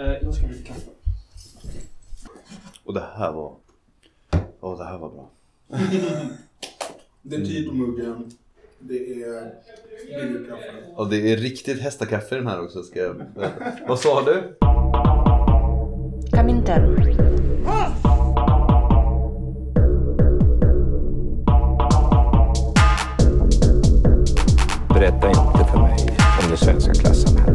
Eh, jag ska lite kaffe. Och det här var... Åh, det här var bra. Det är tid på muggen. Det är billigt kaffe. Och det är riktigt hästakaffe i den här också ska jag. Vad sa du? Kaminter. Berätta inte för mig om det svenska klassamhället.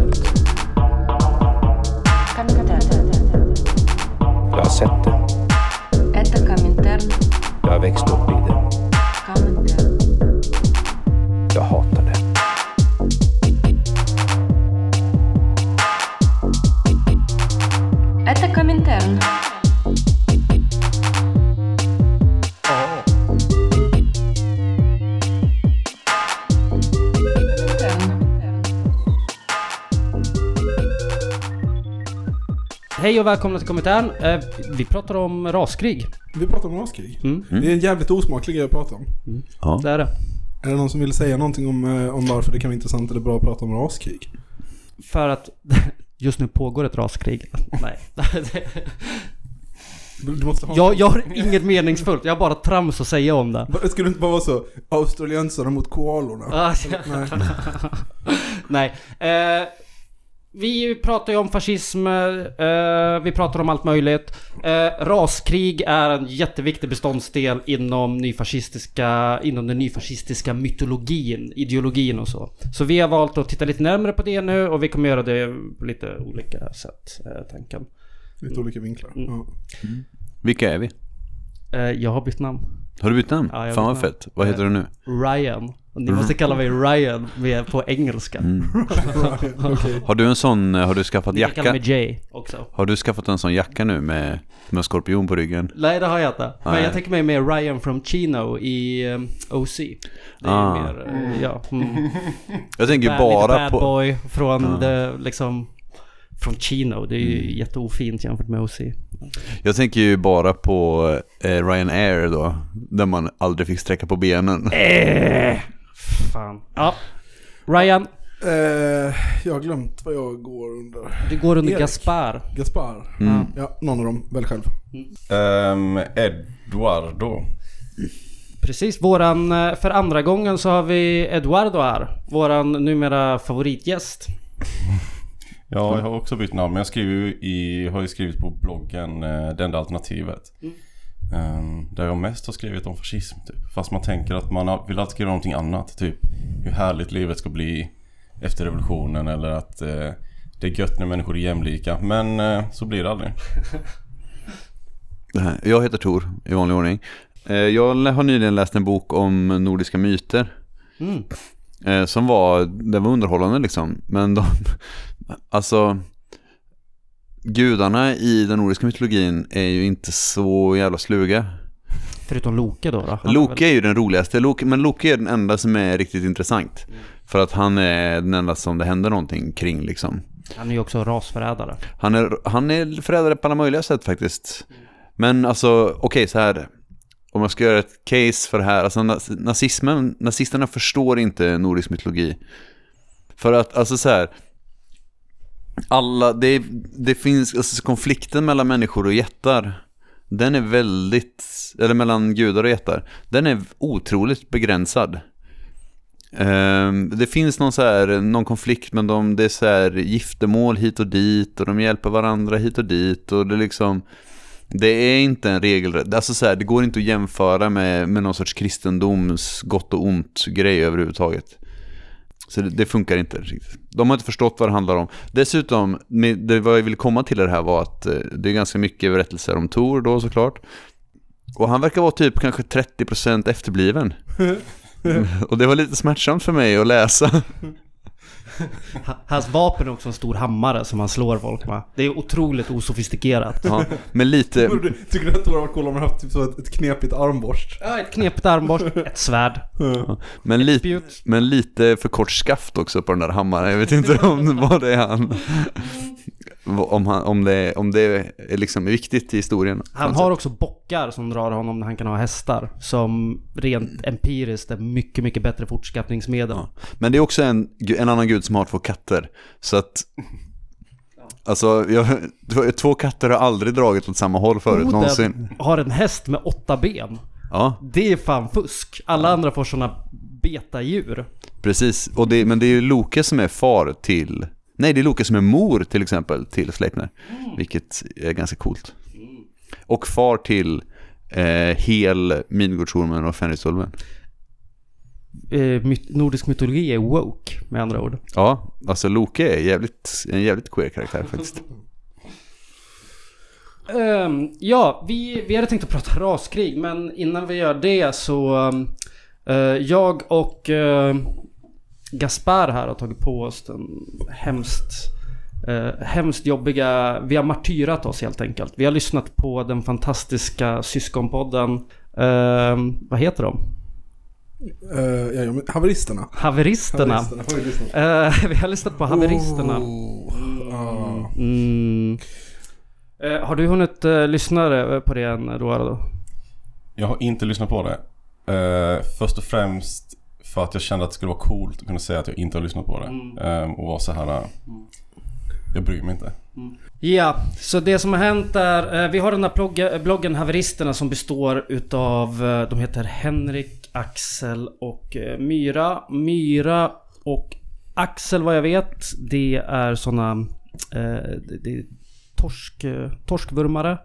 Hej och välkomna till kommentaren. Eh, vi pratar om raskrig. Vi pratar om raskrig. Mm. Det är en jävligt osmaklig grej att prata om. Ja. Det är det. Är det någon som vill säga någonting om, eh, om varför det kan vara intressant eller bra att prata om raskrig? För att just nu pågår ett raskrig. Nej. Du, måste ha... jag, jag har inget meningsfullt. Jag har bara trams att säga om det. Det skulle inte bara vara så, australiensare mot koalorna. Ah, Nej. Nej. Eh, vi pratar ju om fascism, eh, vi pratar om allt möjligt. Eh, raskrig är en jätteviktig beståndsdel inom, nyfascistiska, inom den nyfascistiska mytologin, ideologin och så. Så vi har valt att titta lite närmare på det nu och vi kommer göra det på lite olika sätt, eh, tanken. Lite olika vinklar. Mm. Ja. Vilka är vi? Eh, jag har bytt namn. Har du bytt namn? Ja, Fan vad fett. Vad heter du nu? Ryan. Och ni måste kalla mig Ryan med, på engelska. Okej. Har du en sån, har du skaffat Ni kan kalla jacka? mig Jay också. Har du skaffat en sån jacka nu med, med skorpion på ryggen? Nej det har jag inte. Men jag tänker mig med Ryan from Chino i um, OC. Det är Ah. mer, eh, ja. Mm. Jag tänker Bad, bara lite bad på... boy från Ja. det, liksom från Chino. Det är ju Mm. jätteofint jämfört med OC. Jag tänker ju bara på eh, Ryanair då. Där man aldrig fick sträcka på benen. Eh, fan. Ja. Ryan, Eh, jag har glömt vad jag går under. du går under Erik. Gaspar. Gaspar. Mm. Ja, någon av dem. Välj själv. Um, Eduardo. Precis, våran, eh, för andra gången så har vi Eduardo här. Våran numera favoritgäst. Ja, jag har också bytt namn. Men jag skriver ju i, har ju skrivit på bloggen uh, Det enda alternativet. Um, där jag mest har skrivit om fascism typ. Fast man tänker att man vill alltid skriva någonting annat. Typ hur härligt livet ska bli efter revolutionen. Eller att eh, det är gött när människor är jämlika. Men eh, så blir det aldrig. Jag heter Tor i vanlig ordning. Eh, Jag har nyligen läst en bok om nordiska myter. Mm. Eh, som var, den var underhållande liksom. Men de, alltså gudarna i den nordiska mytologin är ju inte så jävla sluga. Förutom Loke då. då. Han är Loke är ju den roligaste, Loke, men Loke är den enda som är riktigt intressant. För att han är den enda som det händer någonting kring liksom. Han är ju också rasförrädare. Han är, han är förrädare på alla möjliga sätt faktiskt. Men alltså, okej så här. Om jag ska göra ett case för det här. Alltså naz- nazismen, nazisterna förstår inte nordisk mytologi. För att, alltså så här. Alla, det, det finns, alltså konflikten mellan människor och jättar. Den är väldigt, eller mellan gudar och jättar. Den är otroligt begränsad. Ehm, det finns någon, så här, någon konflikt men de, det är så här giftermål hit och dit och de hjälper varandra hit och dit och det liksom det är inte en regel, alltså så här, det går inte att jämföra med, med någon sorts kristendoms gott och ont grej överhuvudtaget. Så det, det funkar inte riktigt. De har inte förstått vad det handlar om. Dessutom, det vad jag ville komma till det här var att eh, det är ganska mycket berättelser om Tor då såklart. Och han verkar vara typ kanske 30% efterbliven. Och det var lite smärtsamt för mig att läsa. Ha- Hans vapen är också en stor hammare som han slår folk med. Det är otroligt osofistikerat. Ja, men lite, Tycker du att det hade varit cool om man haft typ så ett, ett knepigt armborst? Ja, ett knepigt armborst, ett svärd. men, lite, Spjut. men lite för kort skaft också på den där hammaren. Jag vet inte om vad det är han... Om, han, om, det, om det är liksom viktigt i historien. Han har också bockar som drar honom när han kan ha hästar. Som rent empiriskt är mycket, mycket bättre fortskaffningsmedel. Ja. Men det är också en, en annan gud som har två katter. Så att... Alltså, jag, två katter har aldrig dragit åt samma håll förut någonsin. Oden har en häst med åtta ben. Ja, Det är fan fusk. Alla andra får såna betadjur. precis. Och det, men det är ju Loke som är far till... Nej, det är Loke som är mor till exempel till Sleipner. Vilket är ganska coolt. Och far till eh, Hel, Midgårdsormen och Fenrisulven. Eh, myt- nordisk mytologi är woke med andra ord. Ja, alltså Loke är jävligt, en jävligt queer karaktär faktiskt. Ehm, ja, vi, vi hade tänkt att prata raskrig, men innan vi gör det så... um, eh, jag och uh, Gaspar här har tagit på oss den hemskt, uh, hemskt jobbiga... Vi har martyrat oss helt enkelt. Vi har lyssnat på den fantastiska syskonpodden. ehm, vad heter de? Uh, ja, ja, men haveristerna. Haveristerna. Haveristerna får vi. Eh, har lyssnat på Haveristerna. Oh, ah. Mm. Eh, har du hunnit uh, lyssna på det än, Eduardo? Jag har inte lyssnat på det. Eh, först och främst för att jag kände att det skulle vara coolt att kunna säga att jag inte har lyssnat på det. Eh, och vara så här. eh, Jag bryr mig inte. Ja, så det som har hänt är, eh, vi har den här bloggen, bloggen Haveristerna som består utav, eh, de heter Henrik, Axel och eh, Myra. Myra och Axel vad jag vet, det är såna, eh, det, är torsk, eh, torskvurmare.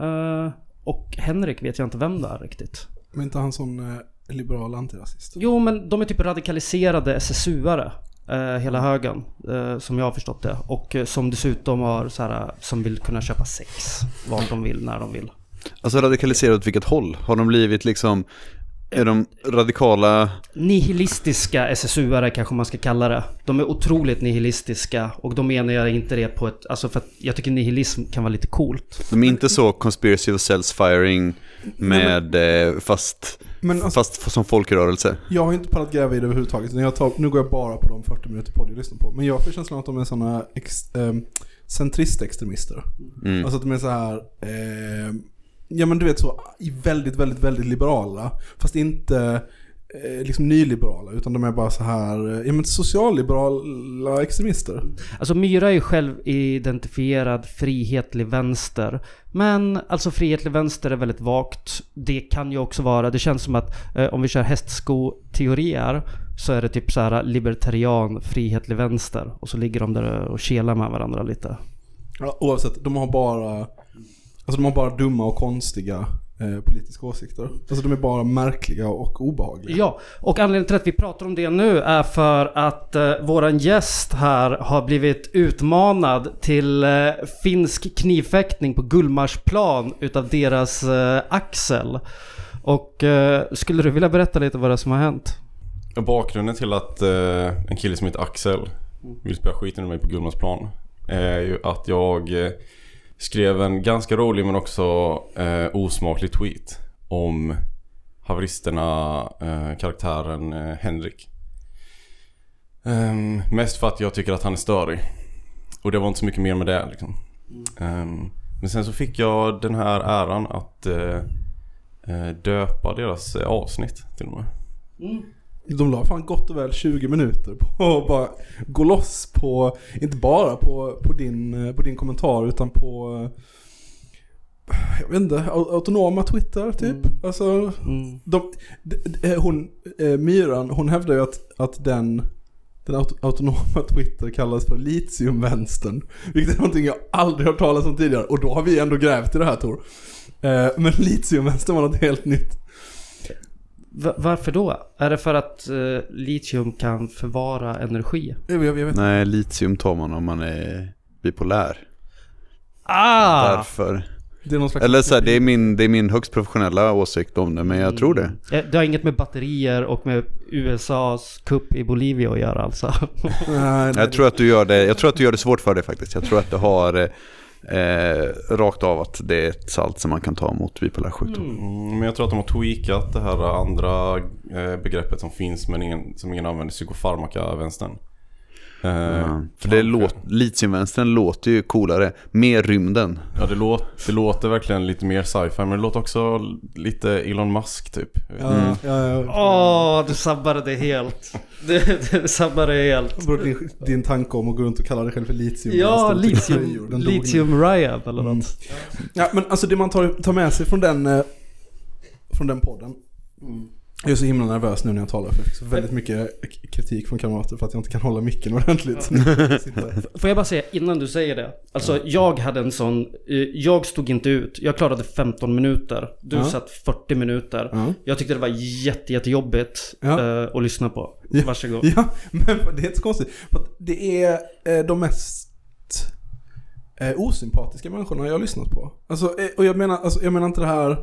Eh, och Henrik vet jag inte vem det är riktigt. Men inte han sån eh, liberal antirasist? Jo men de är typ radikaliserade SSU-are. Eh, hela högen. Eh, som jag har förstått det. Och eh, som dessutom har så här, som vill kunna köpa sex. Vad de vill, när de vill. Alltså radikaliserat åt vilket håll? Har de blivit liksom... Är de radikala... Nihilistiska SSU-are kanske man ska kalla det. De är otroligt nihilistiska. Och då menar jag inte det på ett... Alltså för att jag tycker nihilism kan vara lite coolt. De är inte så conspiracy of cells firing med eh, fast, Men alltså, fast som folkrörelse. jag har inte pallat gräva i det överhuvudtaget. Jag tar, nu går jag bara på de 40 minuter podd jag lyssnar på. Men jag får känslan att de är såna ex, eh, centristextremister. Mm. Alltså att de är så här... Eh, ja men du vet så, i väldigt, väldigt, väldigt liberala. Fast inte liksom nyliberala. Utan de är bara så här, eh, ja men socialliberala extremister. Alltså Myra är ju själv identifierad frihetlig vänster. Men alltså frihetlig vänster är väldigt vagt. Det kan ju också vara, det känns som att eh, om vi kör hästsko-teorier så är det typ så här libertarian, frihetlig vänster. Och så ligger de där och kelar med varandra lite. Ja, oavsett, de har bara... Alltså de har bara dumma och konstiga eh, politiska åsikter. Alltså de är bara märkliga och obehagliga. Ja, och anledningen till att vi pratar om det nu är för att eh, våran gäst här har blivit utmanad till eh, finsk knivfäktning på Gullmarsplan utav deras eh, Axel. Och eh, skulle du vilja berätta lite vad det är som har hänt? Bakgrunden till att eh, en kille som heter Axel vill spela skiten ur mig på Gullmarsplan är ju att jag eh, skrev en ganska rolig men också eh, osmaklig tweet om haveristerna, eh, karaktären eh, Henrik. Um, mest för att jag tycker att han är störig. Och det var inte så mycket mer med det liksom. Um, men sen så fick jag den här äran att eh, eh döpa deras eh, avsnitt till och med. Mm. De la fan gott och väl 20 minuter på att bara gå loss på, inte bara på, på, din, eh, på din kommentar utan på, eh, jag vet inte, au- autonoma Twitter typ. Alltså, Mm. de, d- d- hon, eh, Myran, hon hävdar ju att, att den, den aut- autonoma Twitter kallas för litiumvänstern. Vilket är någonting jag aldrig hört talas om tidigare. Och då har vi ändå grävt i det här Tor. Eh, men litiumvänstern var något helt nytt. Va- varför då? Är det för att eh, litium kan förvara energi? Jag, vet- jag vet Nej, litium tar man om man är bipolär. Ah! Därför. Det är någon slags... Eller så här, det är, min, det är min högst professionella åsikt om det, men jag tror det. Eh, Det har inget med batterier och med USAs kupp i Bolivia att göra alltså. Jag tror att du gör det, jag tror att du gör det svårt för dig faktiskt. Jag tror att det har eh, rakt av att det är ett salt som man kan ta mot bipolär sjukdom. Mm, mm, men jag tror att de har tweakat det här andra eh, begreppet som finns men ingen, som ingen använder, psykofarmaka-vänstern. Ja, för det låt, litiumvänstern låter ju coolare. Mer rymden. Ja, det, låt, det låter verkligen lite mer sci-fi, men det låter också lite Elon Musk typ. Ja, ja, ja. Åh, du sabbade det helt. Du, du sabbade det helt. Bro, Din, din tanke om att gå runt och kalla dig själv för litium. Ja, litium, litium Ryan eller Mm. något. Ja, men alltså det man tar, tar med sig från den, eh, från den podden. Jag är så himla nervös nu när jag talar för jag fick så väldigt mycket kritik från kamrater för att jag inte kan hålla micken ordentligt. Sitta- Får jag bara säga innan du säger det. Alltså jag hade en sån, eh, jag stod inte ut. Jag klarade 15 minuter. Du Ja. satt 40 minuter. Ja. Jag tyckte det var jätte, jättejobbigt Ja. eh, att lyssna på. Ja. Varsågod. Ja, men det är inte så konstigt. För det är eh, de mest osympatiska människorna jag har lyssnat på. Alltså, och jag menar, alltså, jag menar inte det här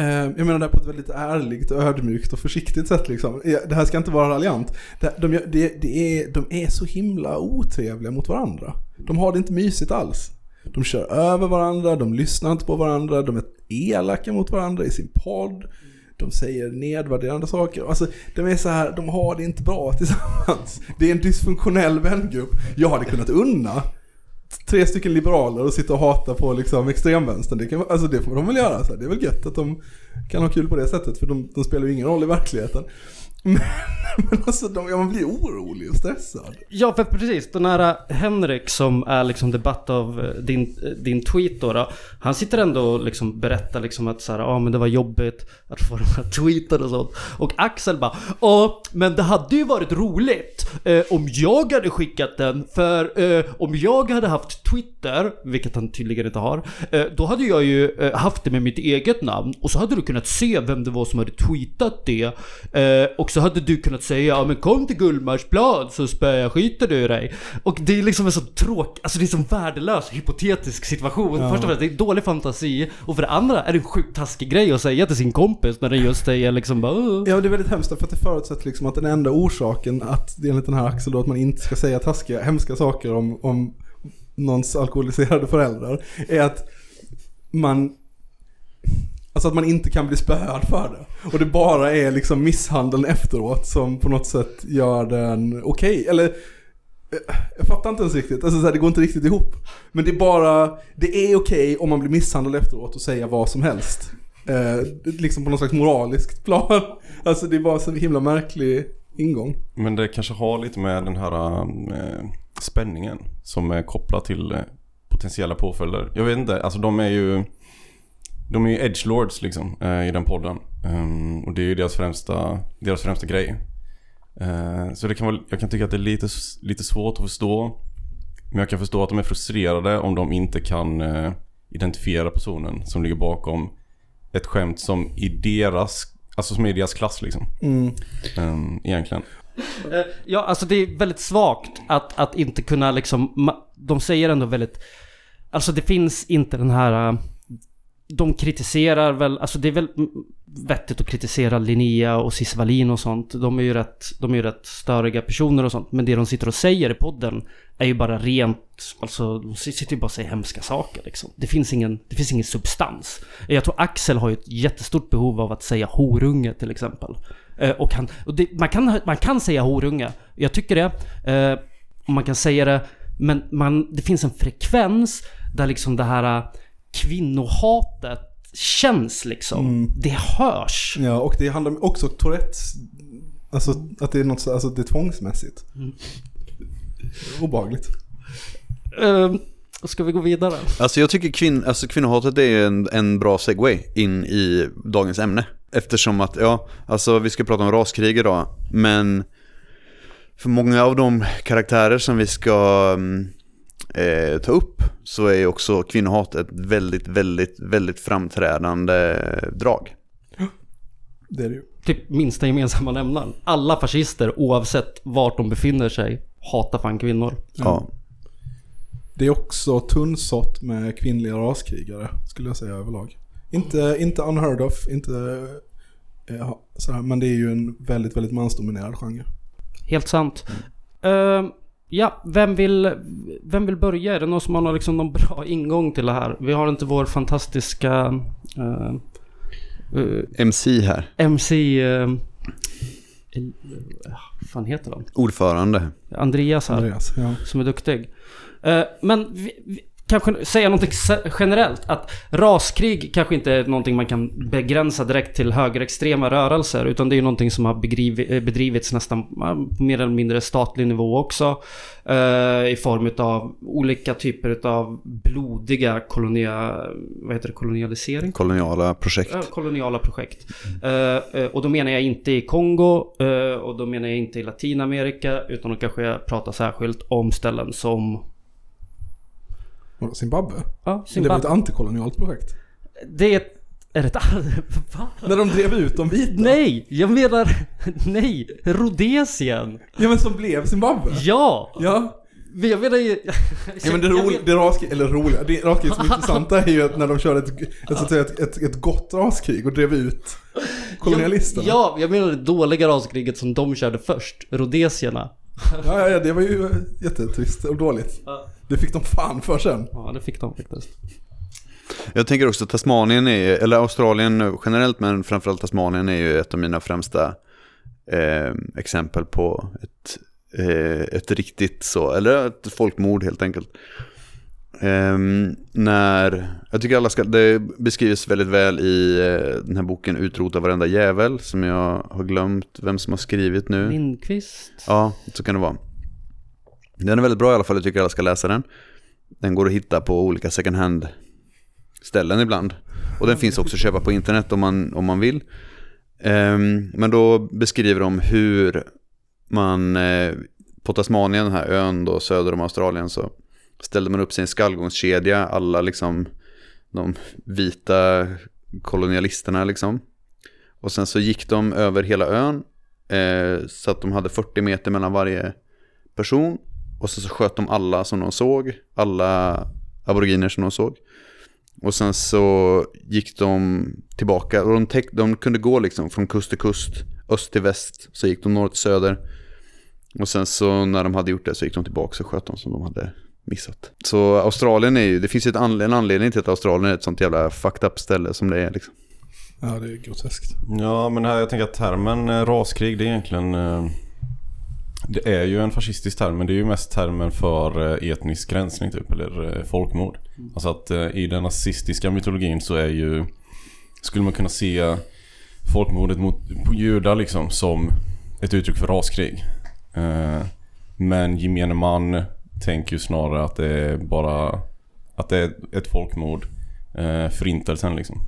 Eh, jag menar det här på ett väldigt ärligt, och ödmjukt och försiktigt sätt liksom. Det här ska inte vara raljant. De, gör- det, det är, de är så himla otrevliga mot varandra. De har det inte mysigt alls. De kör över varandra, de lyssnar inte på varandra, de är elaka mot varandra i sin podd. De säger nedvärderande saker. Alltså, de är så här, de har det inte bra tillsammans. Det är en dysfunktionell vängrupp. Jag hade kunnat unna tre stycken liberaler och sitta och hata på liksom extremvänstern. Det, kan, alltså det får de väl göra. Så här. Det är väl gött att de kan ha kul på det sättet för de, de spelar ju ingen roll i verkligheten. Men, men alltså, de, ja, man blir orolig och stressad. Ja, för precis. Den här eh, Henrik som är liksom debatt av eh, din, eh, din tweet då, då. Han sitter ändå och liksom berättar liksom att så här, ja men det var jobbigt att få de här tweeten och sånt. Och Axel bara, ja men det hade ju varit roligt eh, om jag hade skickat den. För eh, om jag hade haft Twitter, vilket han tydligen inte har, eh, då hade jag ju eh, haft det med mitt eget namn. Och så hade du kunnat se vem det var som hade tweetat det. Eh, och så hade du kunnat säga, ja men kom till Gullmarsplan så spöar jag skiter du i dig. Och det är liksom en så tråkig, alltså det är en så värdelös hypotetisk situation. Först och främst, det är dålig fantasi. Och för det andra är det en sjukt taskig grej att säga till sin kompis när den just säger liksom bara "Åh." Ja, det är väldigt hemskt för att det förutsätter liksom att den enda orsaken att, enligt den här Axel då, att man inte ska säga taskiga, hemska saker om, om någons alkoholiserade föräldrar är att man Alltså att man inte kan bli spöad för det. Och det bara är liksom misshandeln efteråt som på något sätt gör den okej. Eller, eh, jag fattar inte ens riktigt. Alltså så här, det går inte riktigt ihop. Men det är bara, det är okej om man blir misshandlad efteråt och säga vad som helst. Eh, liksom på något slags moraliskt plan. Alltså det är bara så himla märklig ingång. Men det kanske har lite med den här äh, spänningen som är kopplad till eh, potentiella påföljder. Jag vet inte, alltså de är ju de är ju edgelords liksom eh, i den podden. Ehm, och det är ju deras främsta, deras främsta grej. Eh, så det kan vara, jag kan tycka att det är lite, lite svårt att förstå. Men jag kan förstå att de är frustrerade om de inte kan eh, identifiera personen som ligger bakom ett skämt som i deras, alltså som är i deras klass liksom. Mm. Ehm, egentligen. Ja, alltså det är väldigt svagt att, att inte kunna liksom, de säger ändå väldigt, alltså det finns inte den här, de kritiserar väl, alltså det är väl vettigt att kritisera Linnea och Cissi Wallin och sånt. De är ju rätt, de är ju rätt störiga personer och sånt. Men det de sitter och säger i podden är ju bara rent, alltså de sitter ju bara och säger hemska saker liksom. Det finns ingen, det finns ingen substans. Jag tror Axel har ju ett jättestort behov av att säga horunge till exempel. Eh, och, han, och det, man, kan, man kan säga horunge, jag tycker det. Eh, och man kan säga det, men man, det finns en frekvens där liksom det här kvinnohatet känns liksom. Det hörs. Ja, och det handlar också om Tourettes. Alltså att det är något så, alltså det är tvångsmässigt. Obehagligt. Eh, ska vi gå vidare? Alltså jag tycker kvinn, alltså kvinnohatet är en, en bra segway in i dagens ämne. Eftersom att, ja, alltså vi ska prata om raskrig idag, men för många av de karaktärer som vi ska mm, eh, ta upp så är ju också kvinnohat ett väldigt, väldigt, väldigt framträdande drag. Det är det ju. Typ minsta gemensamma nämnaren. Alla fascister oavsett vart de befinner sig hatar fan kvinnor. Ja. Det är också tunnsått med kvinnliga raskrigare, skulle jag säga överlag. Inte, inte unheard of, inte eh, sådär, men det är ju en väldigt, väldigt mansdominerad genre. Helt sant. Eh, ja, vem vill, vem vill börja? Är det någon som har liksom, någon bra ingång till det här? Vi har inte vår fantastiska eh, eh, MC här. MC... El- eh, Vad fan heter han? Ordförande. Andreas här. Andreas, ja. som är duktig. Men vi, vi, kanske säga någonting generellt. Att raskrig kanske inte är någonting man kan begränsa direkt till högerextrema rörelser. Utan det är ju någonting som har eh, bedrivits nästan på mer eller mindre statlig nivå också. eh, I form av olika typer av blodiga kolonia, vad heter det, kolonialisering? Koloniala projekt. Ja, koloniala projekt. Eh, och då menar jag inte i Kongo och då menar jag inte i Latinamerika utan då kanske jag pratar särskilt om ställen som Zimbabwe? ja, Det var ett Zimbabwe. antikolonialt projekt. Det är ett... Är det ett... Va? När de drev ut de vita? Nej! Jag menar... Nej! Rhodesien! Ja men som blev Zimbabwe? Ja! Ja. Men Jag menar ju... Ja men det, Jag ro, vet- det raskrig, eller roliga, det raskrig som är intressanta är ju att när de körde ett, ett, ett, ett, ett gott raskrig och drev ut kolonialisterna. Ja, jag menar det dåliga raskriget som de körde först. Rhodesierna. Ja, ja, ja, det var ju jättetrist och dåligt. Det fick de fan för sen. Ja, det fick de faktiskt. Jag tänker också att Tasmanien är, eller Australien generellt, men framförallt Tasmanien är ju ett av mina främsta eh, exempel på ett, eh, ett riktigt så, eller ett folkmord helt enkelt. Ehm, när, jag tycker alla ska, det beskrivs väldigt väl i eh, den här boken Utrota varenda jävel som jag har glömt vem som har skrivit nu. Lindqvist. Ja, så kan det vara. Den är väldigt bra i alla fall, jag tycker alla ska läsa den. Den går att hitta på olika second hand ställen ibland. Och den finns också att köpa på internet om man, om man vill. Ehm, men då beskriver de hur man eh, på Tasmanien, den här ön då söder om Australien, så ställde man upp sin skallgångskedja, alla liksom de vita kolonialisterna liksom. Och sen så gick de över hela ön eh, så att de hade 40 meter mellan varje person. Och sen så sköt de alla som de såg, alla aboriginer som de såg. Och sen så gick de tillbaka och de, täck, de kunde gå liksom från kust till kust, öst till väst, så gick de norr till söder. Och sen så när de hade gjort det så gick de tillbaka och sköt dem som de hade missat. Så Australien är ju, det finns ju en anledning till att Australien är ett sånt jävla fucked up ställe som det är liksom. Ja, det är groteskt. Ja, men här, jag tänker att termen eh, raskrig, det är egentligen... eh, Det är ju en fascistisk term, men det är ju mest termen för eh, etnisk rensning typ, eller eh, folkmord. Alltså att eh, i den nazistiska mytologin så är ju... Skulle man kunna se folkmordet mot, på judar liksom som ett uttryck för raskrig. Men gemene man tänker ju snarare att det är bara... Att det är ett folkmord. Förintelsen liksom.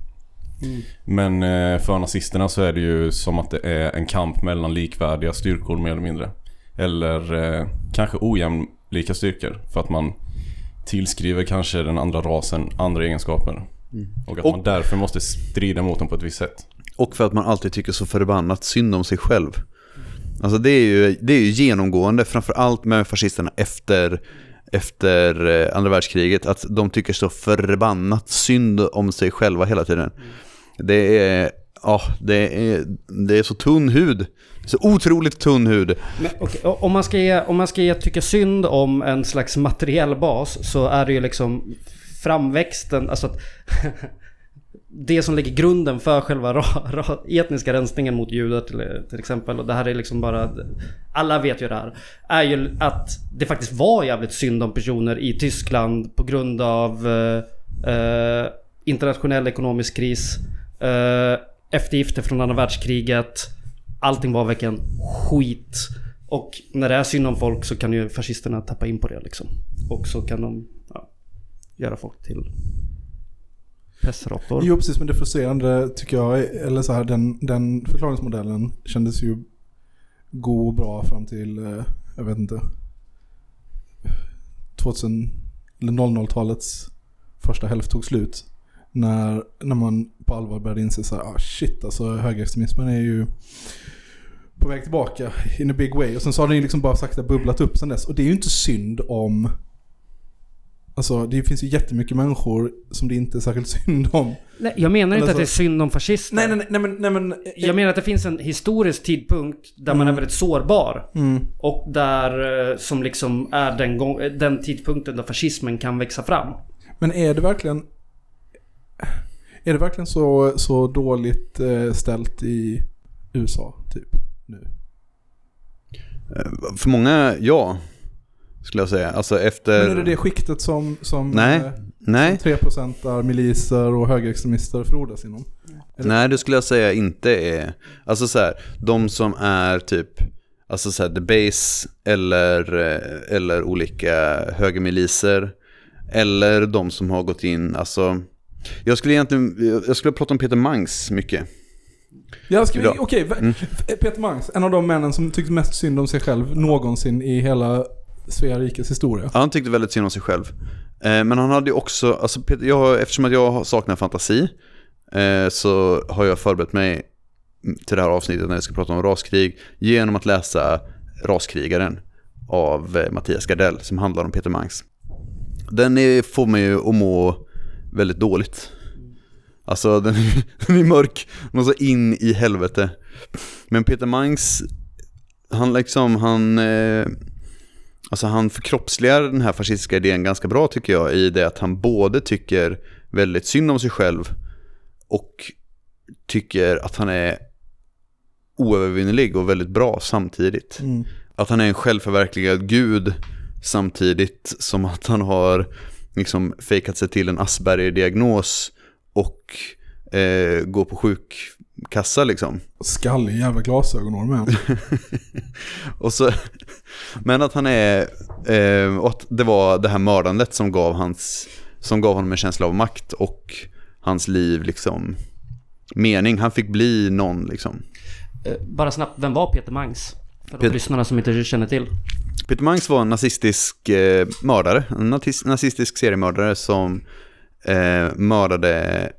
Men eh, för nazisterna så är det ju som att det är en kamp mellan likvärdiga styrkor mer eller mindre. Eller eh, kanske ojämlika styrkor. För att man tillskriver kanske den andra rasen andra egenskaper. Och att Och- man därför måste strida mot dem på ett visst sätt. Och för att man alltid tycker så förbannat synd om sig själv. Alltså det är ju, det är ju genomgående, framför allt med fascisterna efter, efter eh, andra världskriget, att de tycker så förbannat synd om sig själva hela tiden. Det är, ja, det är, det är så tunn hud. Så otroligt tunn hud. Men, okay, om, man ska ge, om man ska ge tycka synd om en slags materiell bas så är det ju liksom framväxten, alltså att det som lägger grunden för själva ra, ra, etniska rensningen mot judar till, till exempel, och det här är liksom bara, alla vet ju det här, är ju att det faktiskt var jävligt synd om personer i Tyskland på grund av eh, eh internationell ekonomisk kris, eh, eftergifter från andra världskriget, allting var verkligen skit. Och när det är synd om folk så kan ju fascisterna tappa in på det liksom. Och så kan de ja, göra folk till pestråttor. Jo precis, men det frustrerande tycker jag, eller så här, den, den förklaringsmodellen kändes ju god och bra fram till, eh, jag vet inte, 2000, eller 00-talets första hälft tog slut. När, när man på allvar började inse så här, ah shit alltså högerextremismen är ju på väg tillbaka in a big way. Och sen så har den ju liksom bara sakta bubblat upp sen dess. Och det är ju inte synd om Alltså det finns ju jättemycket människor som det inte är särskilt synd om. Nej, jag menar inte Alltså- att det är synd om fascister. Nej, nej, nej, men... Nej, men Jag menar att det finns en historisk tidpunkt där man är väldigt sårbar. Mm. Och där eh, som liksom är den, gång, den tidpunkten där fascismen kan växa fram. Men är det verkligen... Är det verkligen så, så dåligt eh, ställt i USA, typ, nu? Eh, För många, ja. Skulle jag säga. Alltså efter... Men är det det skiktet som, som Nej, eh, nej. 3% miliser och högerextremister frodas inom? Eller? Nej, det skulle jag säga inte är... Alltså så här, de som är typ... Alltså så här, the base eller, eh, eller olika högermiliser. Eller de som har gått in, alltså... Jag skulle egentligen, jag skulle prata om Peter Mangs mycket. Ja, ska vi, Bra. okej. v- Mm. Peter Mangs, en av de männen som tyckte mest synd om sig själv någonsin i hela Svea rikes historia. Han tyckte väldigt synd om sig själv. Eh, men han hade ju också, alltså Peter, jag, eftersom att jag saknar fantasi eh, så har jag förberett mig till det här avsnittet när jag ska prata om raskrig genom att läsa Raskrigaren av eh, Mattias Gardell som handlar om Peter Mangs. Den är, får mig ju att må väldigt dåligt. Alltså den är, den är mörk, något så in i helvete. Men Peter Mangs, han liksom, han... Eh, Alltså han förkroppsligar den här fascistiska idén ganska bra tycker jag i det att han både tycker väldigt synd om sig själv och tycker att han är oövervinnelig och väldigt bra samtidigt. Mm. Att han är en självförverkligad gud samtidigt som att han har liksom fejkat sig till en Asperger-diagnos och eh, går på sjukkassa liksom. Skallig jävla glasögon med. Och så, men att han är, eh, och att det var det här mördandet som gav, hans, som gav honom en känsla av makt och hans liv liksom mening. Han fick bli någon liksom. Eh, Bara snabbt, vem var Peter Mangs? För de Pet- lyssnarna som inte känner till. Peter Mangs var en nazistisk eh, mördare, en nazis- nazistisk seriemördare som eh, mördade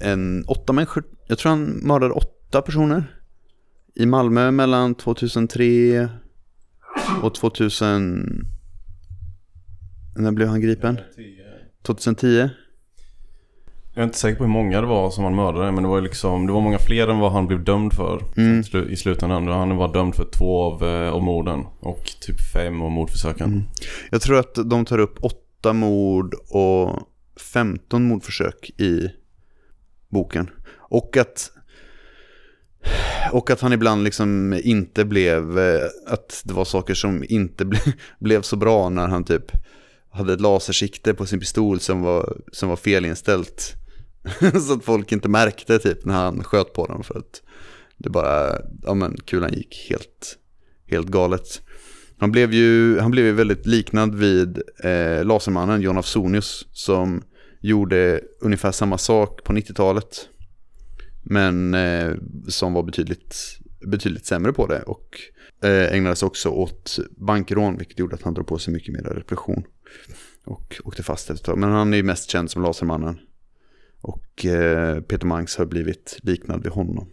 en åtta människor, jag tror han mördade åtta personer i Malmö mellan 2003 och 2000, när blev han gripen? 2010? Jag är inte säker på hur många det var som han mördade men det var liksom Det var många fler än vad han blev dömd för Mm. i slutändan. Han var dömd för två av, eh, av morden och typ fem av mordförsöken. Mm. Jag tror att de tar upp åtta mord och 15 mordförsök i boken. Och att, och att han ibland liksom inte blev, eh, att det var saker som inte ble, blev så bra när han typ hade ett lasersikte på sin pistol som var, som var felinställt. så att folk inte märkte typ när han sköt på dem för att det bara, ja men kulan gick helt, helt galet. Han blev ju, han blev ju väldigt liknad vid eh, Lasermannen, John Afsonius, som gjorde ungefär samma sak på 90-talet. Men eh, som var betydligt, betydligt sämre på det och eh, ägnade sig också åt bankrån, vilket gjorde att han drog på sig mycket mer repression. Och åkte fast ett tag. Men han är ju mest känd som Lasermannen. Och eh, Peter Mangs har blivit liknad vid honom.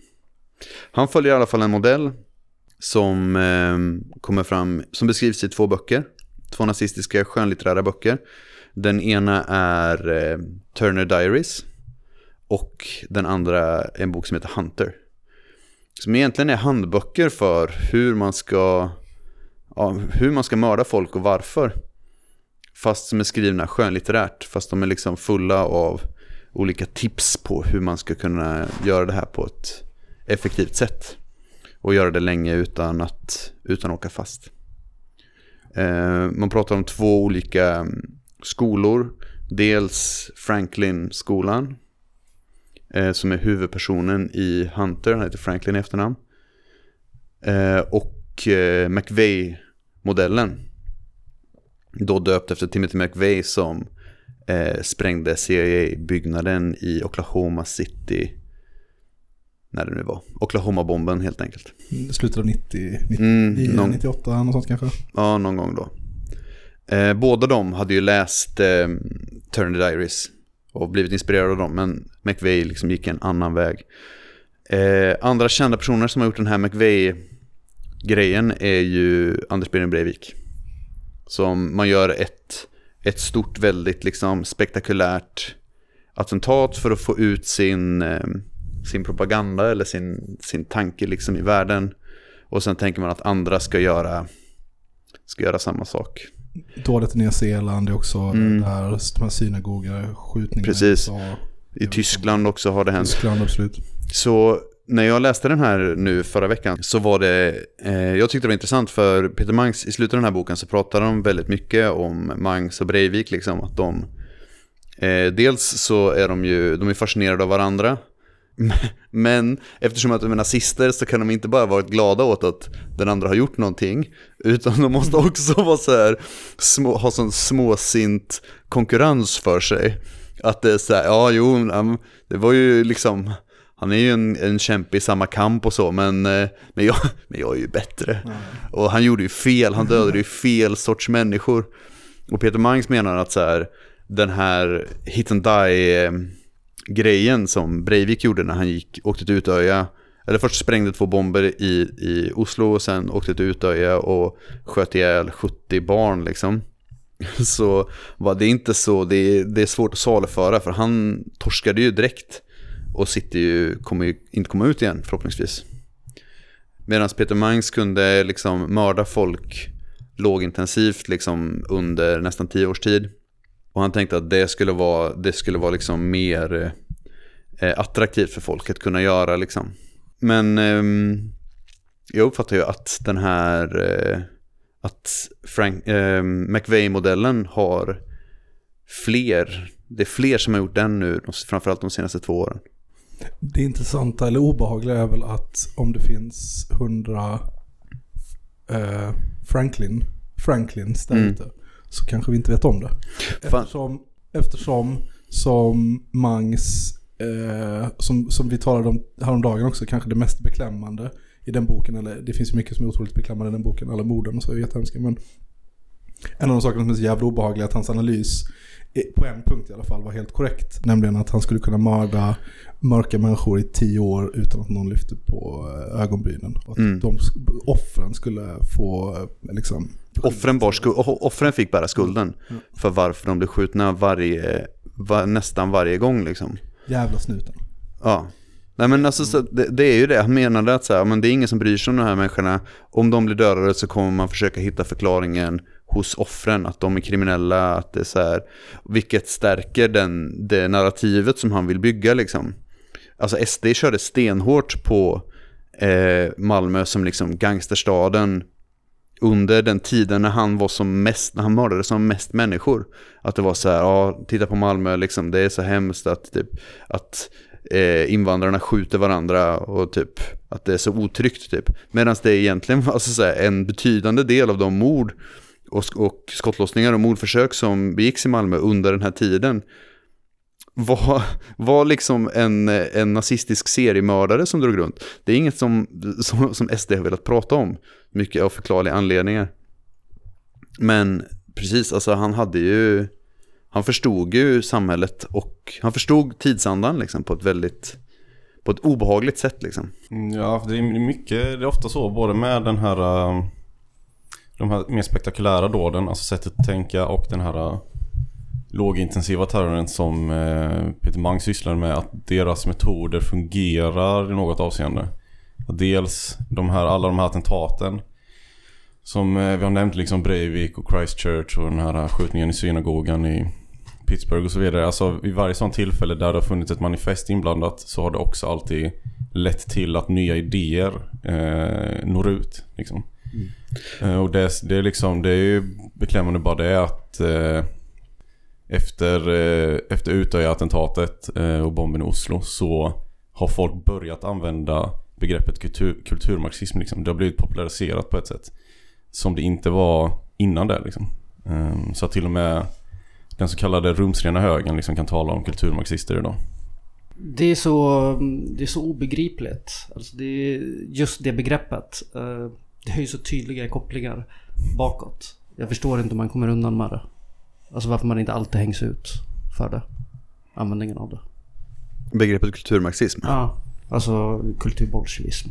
Han följer i alla fall en modell som eh, kommer fram, som beskrivs i två böcker. Två nazistiska skönlitterära böcker. Den ena är eh, Turner Diaries. Och den andra är en bok som heter Hunter. Som egentligen är handböcker för hur man ska, ja, hur man ska mörda folk och varför. Fast som är skrivna skönlitterärt. Fast de är liksom fulla av olika tips på hur man ska kunna göra det här på ett effektivt sätt och göra det länge utan att, utan att åka fast. Eh, man pratar om två olika skolor. Dels Franklin-skolan eh, som är huvudpersonen i Hunter, han heter Franklin i efternamn. Eh, och eh, McVeigh-modellen. Då döpt efter Timothy McVeigh som eh, sprängde CIA-byggnaden i Oklahoma City när det nu var. Oklahoma-bomben helt enkelt. Slutet av 90, 90 Mm, någon, 98, något sånt kanske. ja, någon gång då. Eh, båda de hade ju läst eh, Turner Diaries och blivit inspirerade av dem, men McVeigh liksom gick en annan väg. Eh, andra kända personer som har gjort den här McVeigh-grejen är ju Anders Behring Breivik. Som man gör ett, ett stort, väldigt liksom spektakulärt attentat för att få ut sin, eh, sin propaganda eller sin, sin tanke liksom i världen. Och sen tänker man att andra ska göra, ska göra samma sak. Dådet i Nya Zeeland är också Mm. där de här synagogor, skjutningar. Precis. i USA, I Tyskland också har det hänt. Tyskland absolut. Så när jag läste den här nu förra veckan så var det, eh, jag tyckte det var intressant för Peter Mangs, i slutet av den här boken så pratar de väldigt mycket om Mangs och Breivik liksom, att de, eh, dels så är de ju, de är fascinerade av varandra, men eftersom att de är nazister så kan de inte bara vara glada åt att den andra har gjort någonting. Utan de måste också vara så här, små, ha sån småsint konkurrens för sig. Att det är så här, ja jo, um, det var ju liksom, han är ju en, en kämpe i samma kamp och så, men, eh, men, jag, men jag är ju bättre. Och han gjorde ju fel, han dödade ju fel sorts människor. Och Peter Mangs menar att så här, den här hit and die eh, grejen som Breivik gjorde när han gick, åkte till Utöja. Eller först sprängde två bomber i, i Oslo och sen åkte till Utöja och sköt ihjäl 70 barn liksom. Så var det inte så, det är, det är svårt att saluföra för han torskade ju direkt. Och sitter ju, kommer ju inte komma ut igen förhoppningsvis. Medan Peter Mangs kunde liksom mörda folk lågintensivt liksom under nästan tio års tid. Och han tänkte att det skulle vara, det skulle vara liksom mer eh, attraktivt för folk att kunna göra liksom. Men eh, jag uppfattar ju att den här, eh, att Frank, eh, McVeigh-modellen har fler, det är fler som har gjort den nu, framförallt de senaste två åren. Det intressanta eller obehagliga är väl att om det finns hundra eh, Franklin, Franklins där Mm. Så kanske vi inte vet om det. Eftersom, eftersom som Mangs, eh, som, som vi talade om häromdagen också, kanske det mest beklämmande i den boken, eller det finns ju mycket som är otroligt beklämmande i den boken, alla morden och så är jättehemska, men en av de sakerna som är så jävla obehagliga är att hans analys på en punkt i alla fall var helt korrekt. Nämligen att han skulle kunna mörda mörka människor i tio år utan att någon lyfte på eh, ögonbrynen. Och att Mm. de, offren skulle få eh, liksom... Offren, bar offren fick bära skulden för varför de blev skjutna varje, var, nästan varje gång liksom. Jävla snuten. Ja. Nej men alltså så, det, det är ju det, han menade att så här, men det är ingen som bryr sig om de här människorna. Om de blir dödade så kommer man försöka hitta förklaringen hos offren, att de är kriminella, att det är så här. Vilket stärker den, det narrativet som han vill bygga liksom. Alltså SD körde stenhårt på eh, Malmö som liksom gangsterstaden under den tiden när han var som mest, när han mördade som mest människor. Att det var så här, ja, titta på Malmö, liksom, det är så hemskt att, typ, att eh, invandrarna skjuter varandra och typ att det är så otryggt typ. Medan det egentligen var alltså, så här, en betydande del av de mord och, och skottlossningar och mordförsök som begicks i Malmö under den här tiden var, var liksom en, en nazistisk seriemördare som drog runt. Det är inget som, som, som SD har velat prata om, mycket av förklarliga anledningar. Men precis, alltså han hade ju, han förstod ju samhället och han förstod tidsandan liksom på ett väldigt, på ett obehagligt sätt liksom. Mm, ja, det är mycket, det är ofta så både med den här um, de här mer spektakulära dåden, alltså sättet att tänka och den här äh, Lågintensiva terrorn som äh, Peter Mang sysslar med Att deras metoder fungerar i något avseende Dels de här, alla de här attentaten Som äh, vi har nämnt liksom Breivik och Christchurch och den här skjutningen i synagogan i Pittsburgh och så vidare. Alltså vid varje sånt tillfälle där det har funnits ett manifest inblandat så har det också alltid lett till att nya idéer eh, når ut. Liksom. Mm. Eh, och det, det, är liksom, det är ju beklämmande bara det att eh, efter, eh, efter Utöya-attentatet eh, och bomben i Oslo så har folk börjat använda begreppet kultur, kulturmarxism. Liksom. Det har blivit populariserat på ett sätt som det inte var innan det. Liksom. Eh, så att till och med den så kallade rumsrena högen liksom kan tala om kulturmarxister idag. Det är så, det är så obegripligt. Alltså det är just det begreppet. Ehm, det har ju så tydliga kopplingar bakåt. Jag förstår inte hur man kommer undan med det. Alltså varför man inte alltid hängs ut för det. Användningen av det. Begreppet kulturmarxism. Ja. Alltså kulturbolsjevism.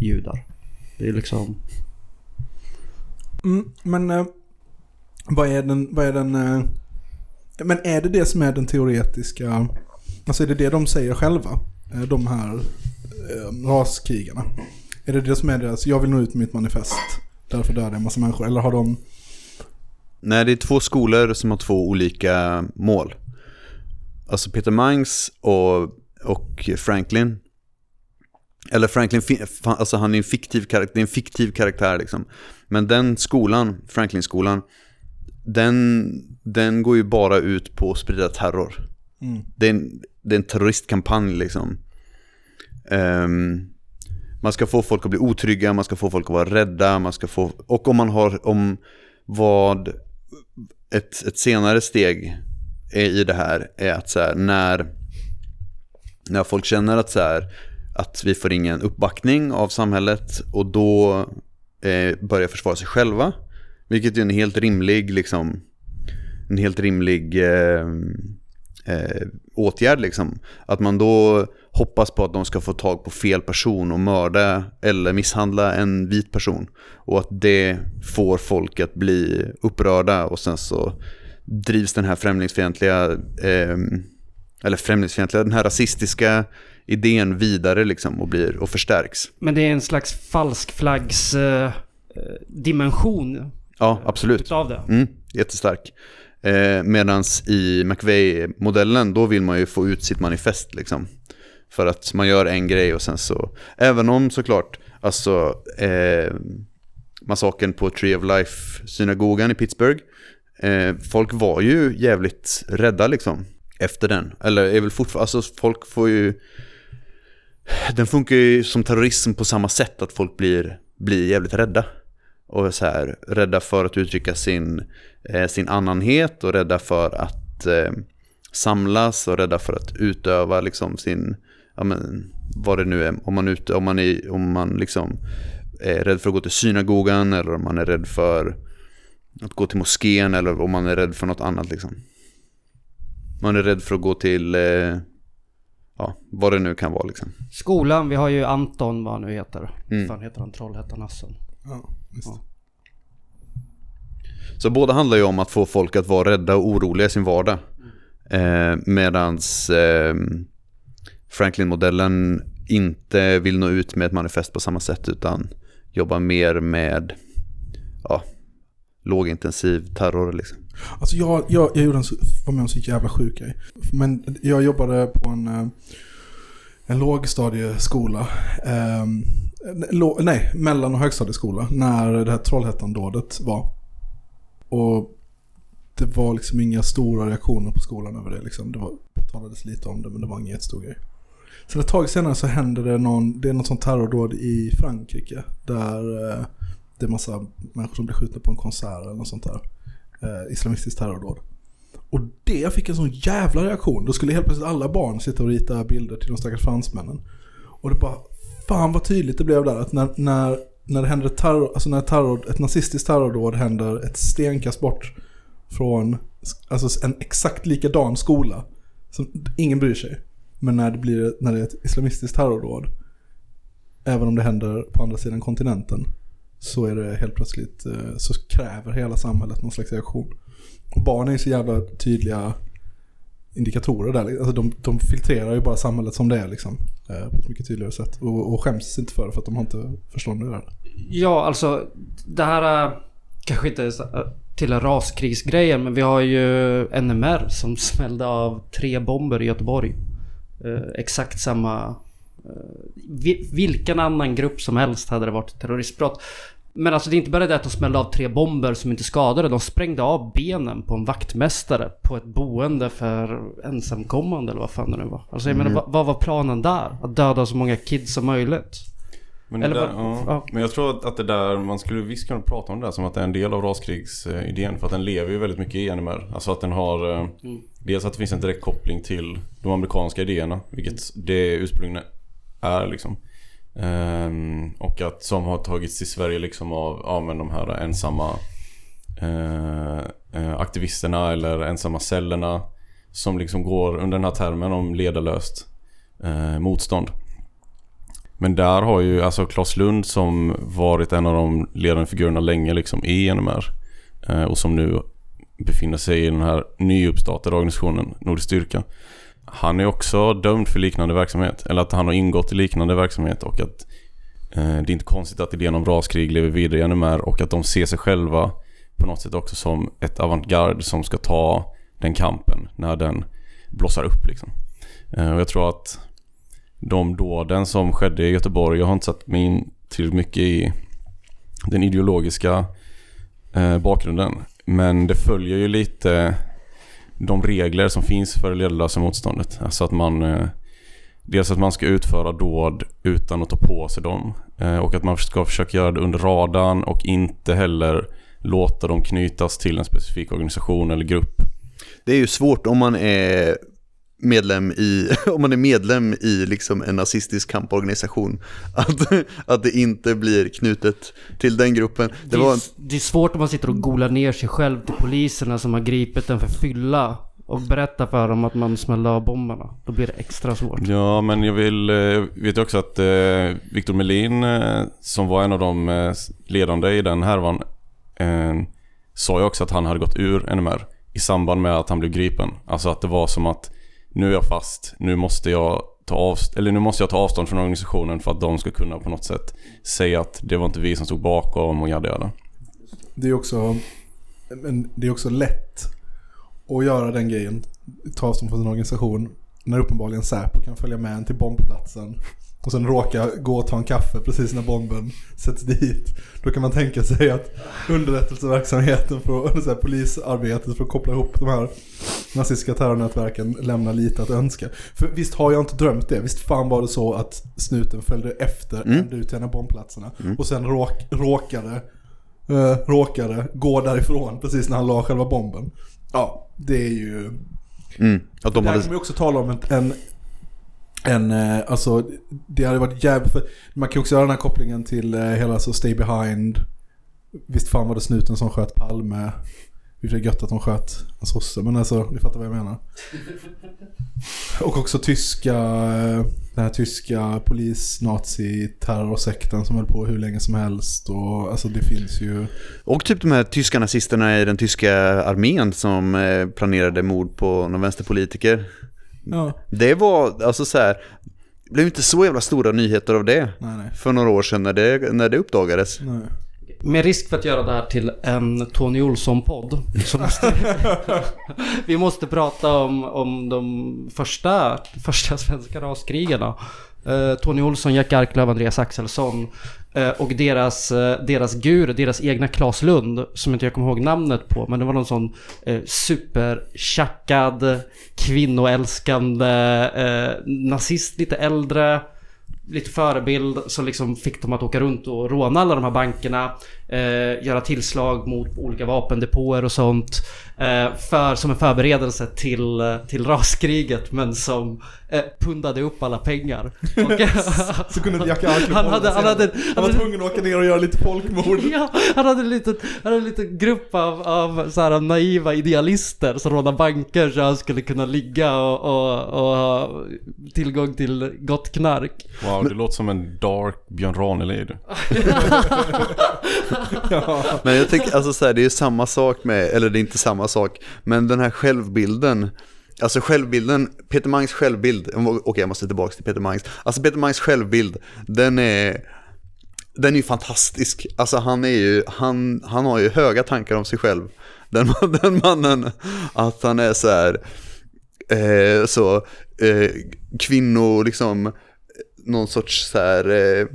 Judar. Det är liksom... Mm, men eh, vad är den, vad är den, eh, men är det det som är den teoretiska, alltså är det det de säger själva? Eh, de här eh, raskrigarna. Är det det som är deras, jag vill nå ut med mitt manifest, därför dödar jag en massa människor? Eller har de, Nej, det är två skolor som har två olika mål. Alltså Peter Mangs och, och Franklin Eller Franklin, alltså han är en fiktiv karaktär, det är en fiktiv karaktär liksom. Men den skolan, Franklin-skolan, den, den går ju bara ut på att sprida terror. Mm. Det, är en, det är en terroristkampanj liksom. Ehm, man ska få folk att bli otrygga, man ska få folk att vara rädda, man ska få... Och om man har, om vad ett, ett senare steg är i det här är att så här, när, när folk känner att så här, att vi får ingen uppbackning av samhället och då eh, börjar försvara sig själva. Vilket är en helt rimlig, liksom, en helt rimlig eh, eh, åtgärd liksom. Att man då hoppas på att de ska få tag på fel person och mörda eller misshandla en vit person. Och att det får folk att bli upprörda och sen så drivs den här främlingsfientliga, eh, eller främlingsfientliga, den här rasistiska idén vidare liksom och, blir, och förstärks. Men det är en slags falsk flaggs eh, dimension Ja, absolut. utav det. Mm, jättestark. Eh, Medan i McVeigh-modellen, då vill man ju få ut sitt manifest liksom. För att man gör en grej och sen så, även om såklart, alltså eh, massakern på Tree of Life-synagogan i Pittsburgh, eh, folk var ju jävligt rädda liksom efter den. Eller är väl fortfarande, alltså folk får ju, den funkar ju som terrorism på samma sätt att folk blir, blir jävligt rädda och så här, rädda för att uttrycka sin, eh, sin annanhet och rädda för att eh, samlas och rädda för att utöva liksom sin, ja men vad det nu är, om man, ut, om man, är, om man liksom är rädd för att gå till synagogan eller om man är rädd för att gå till moskén eller om man är rädd för något annat liksom. Man är rädd för att gå till, eh, ja, vad det nu kan vara liksom. Skolan, vi har ju Anton, vad han nu heter. Mm. Fan heter han? Trollhättan-Nassen. Ja. Så båda handlar ju om att få folk att vara rädda och oroliga i sin vardag. Eh, medans eh, Franklin-modellen inte vill nå ut med ett manifest på samma sätt utan jobbar mer med ja, lågintensiv terror. Liksom. Alltså jag, jag, jag gjorde en så, var med om en så jävla sjuk grej. Men jag jobbade på en, eh, en lågstadieskola. Eh, lå, nej, mellan och högstadieskola. När det här Trollhättan-dådet var. Och det var liksom inga stora reaktioner på skolan över det. Liksom. Det var, talades lite om det men det var ingen jättestor grej. Sen ett tag senare så händer det någon, det är något sånt terrordåd i Frankrike. Där eh, det är massa människor som blir skjutna på en konsert eller något sånt där eh, islamistiskt terrordåd. Och det fick en sån jävla reaktion. Då skulle helt plötsligt alla barn sitta och rita bilder till de stackars fransmännen. Och det bara, fan vad tydligt det blev där att när, när, när det händer ett, terror, alltså när ett, terror, ett nazistiskt terrordåd händer ett stenkast bort från alltså en exakt likadan skola. Som ingen bryr sig. Men när det, blir, när det är ett islamistiskt terrordåd, även om det händer på andra sidan kontinenten, så är det helt plötsligt, eh, så kräver hela samhället någon slags reaktion. Och barn är ju så jävla tydliga indikatorer där. Alltså de, de filtrerar ju bara samhället som det är liksom. Eh, på ett mycket tydligare sätt. Och, och skäms inte för det för att de har inte förstånd i det. Ja, alltså det här eh, kanske inte är till en raskrigsgrejen men vi har ju NMR som smällde av tre bomber i Göteborg. Eh, exakt samma... eh, vi, vilken annan grupp som helst hade det varit terroristbrott. Men alltså det är inte bara det att de smällde av tre bomber som inte skadade. De sprängde av benen på en vaktmästare på ett boende för ensamkommande eller vad fan det nu var. Alltså jag menar vad, vad var planen där? Att döda så många kids som möjligt. Men, det Eller där, ja. ja. men jag tror att, att det där, man skulle visst kunna prata om det där som att det är en del av raskrigsidén. För att den lever ju väldigt mycket i NMR. Alltså att den har... eh, Dels att det finns en direkt koppling till de amerikanska idéerna. Vilket det ursprungligen är liksom. Ehm, och att som har tagits till Sverige liksom av ja, men de här ensamma eh, aktivisterna eller ensamma cellerna. Som liksom går under den här termen om ledarlöst eh, motstånd. Men där har ju alltså Claes Lund som varit en av de ledande figurerna länge liksom i NMR. Eh, och som nu befinner sig i den här nyuppstartade organisationen Nordisk Styrka. Han är också dömd för liknande verksamhet. Eller att han har ingått i liknande verksamhet och att eh, det är inte konstigt att idén om raskrig lever vidare i NMR och att de ser sig själva på något sätt också som ett avantgarde som ska ta den kampen när den blossar upp liksom. Eh, och jag tror att de dåden som skedde i Göteborg. Jag har inte satt mig in tillräckligt mycket i den ideologiska eh, bakgrunden. Men det följer ju lite de regler som finns för det ledarlösa motståndet. Alltså att man eh, Dels att man ska utföra dåd utan att ta på sig dem. Eh, och att man ska försöka göra det under radarn och inte heller låta dem knytas till en specifik organisation eller grupp. Det är ju svårt om man är medlem i, om man är medlem i liksom en nazistisk kamporganisation. Att, att det inte blir knutet till den gruppen. Det Det, var är, en, det är svårt om man sitter och golar ner sig själv till poliserna som har gripit en för fylla och berättar för dem att man smällde av bomberna. Då blir det extra svårt. Ja, men jag vill, eh, vet också att eh, Victor Melin eh, som var en av de eh, ledande i den härvan eh, sa ju också att han hade gått ur NMR i samband med att han blev gripen. Alltså att det var som att nu är jag fast, nu måste jag ta, avst- eller nu måste jag ta avstånd från organisationen för att de ska kunna på något sätt säga att det var inte vi som stod bakom och jada jada. Det är också, men det är också lätt att göra den grejen, ta avstånd från sin organisation, när uppenbarligen Säpo kan följa med en till bombplatsen och sen råka gå och ta en kaffe precis när bomben sätts dit. Då kan man tänka sig att underrättelseverksamheten för så här, polisarbetet för att koppla ihop de här nazistiska terrornätverken lämnar lite att önska. För visst har jag inte drömt det, visst fan var det så att snuten följde efter Mm. ända ut till en av bombplatserna och sen råk, råkade eh, råkade gå därifrån precis när han la själva bomben. Ja, det är ju... mm, att de Där hade, kan vi också tala om en, en, en eh, alltså det hade varit jävligt, för man kan också göra den här kopplingen till eh, hela alltså Stay Behind. Visst fan var det snuten som sköt Palme. Det är gött att de sköt en sosse, men alltså ni fattar vad jag menar. Och också tyska, eh, den här tyska polis-nazi-terrorsekten som höll på hur länge som helst. Och alltså det finns ju... och typ de här tyska nazisterna i den tyska armén som eh, planerade mord på någon vänsterpolitiker. Ja, Det var, alltså så här, det blev inte så jävla stora nyheter av det nej nej. för några år sedan när det, när det uppdagades. nej. Med risk för att göra det här till en Tony Olsson-podd vi måste prata om, om de första, första svenska raskrigarna. Eh, Tony Olsson, Jack Arklöv, Andreas Axelsson eh, och deras, eh, deras gur, deras egna Klas Lund som inte jag kommer ihåg namnet på men det var någon sån eh, supertjackad kvinnoälskande nazist, lite äldre lite förebild så liksom fick de att åka runt och råna alla de här bankerna. Eh, göra tillslag mot olika vapendepåer och sånt. Eh, för, som en förberedelse till, eh, till raskriget men som eh, pundade upp alla pengar. Och, Så kunde Jack Arklöv Han hade- han hade- hemma. han var tvungen att åka ner och göra lite folkmord. Ja, han hade en liten, han hade en liten grupp av, av så här naiva idealister som rånade banker så han skulle kunna ligga och, och, och ha tillgång till gott knark. Wow, det låter som en dark Björn Ranelid. Men jag tänker, alltså så här, det är ju samma sak med, eller det är inte samma sak, men den här självbilden, alltså självbilden, Peter Mangs självbild, okej jag måste tillbaka till Peter Mangs, alltså Peter Mangs självbild, den är, den är ju fantastisk, alltså han är ju, han, han har ju höga tankar om sig själv, den, den mannen, att han är så här, eh, så, eh, kvinno, liksom, eh, någon sorts så här, eh,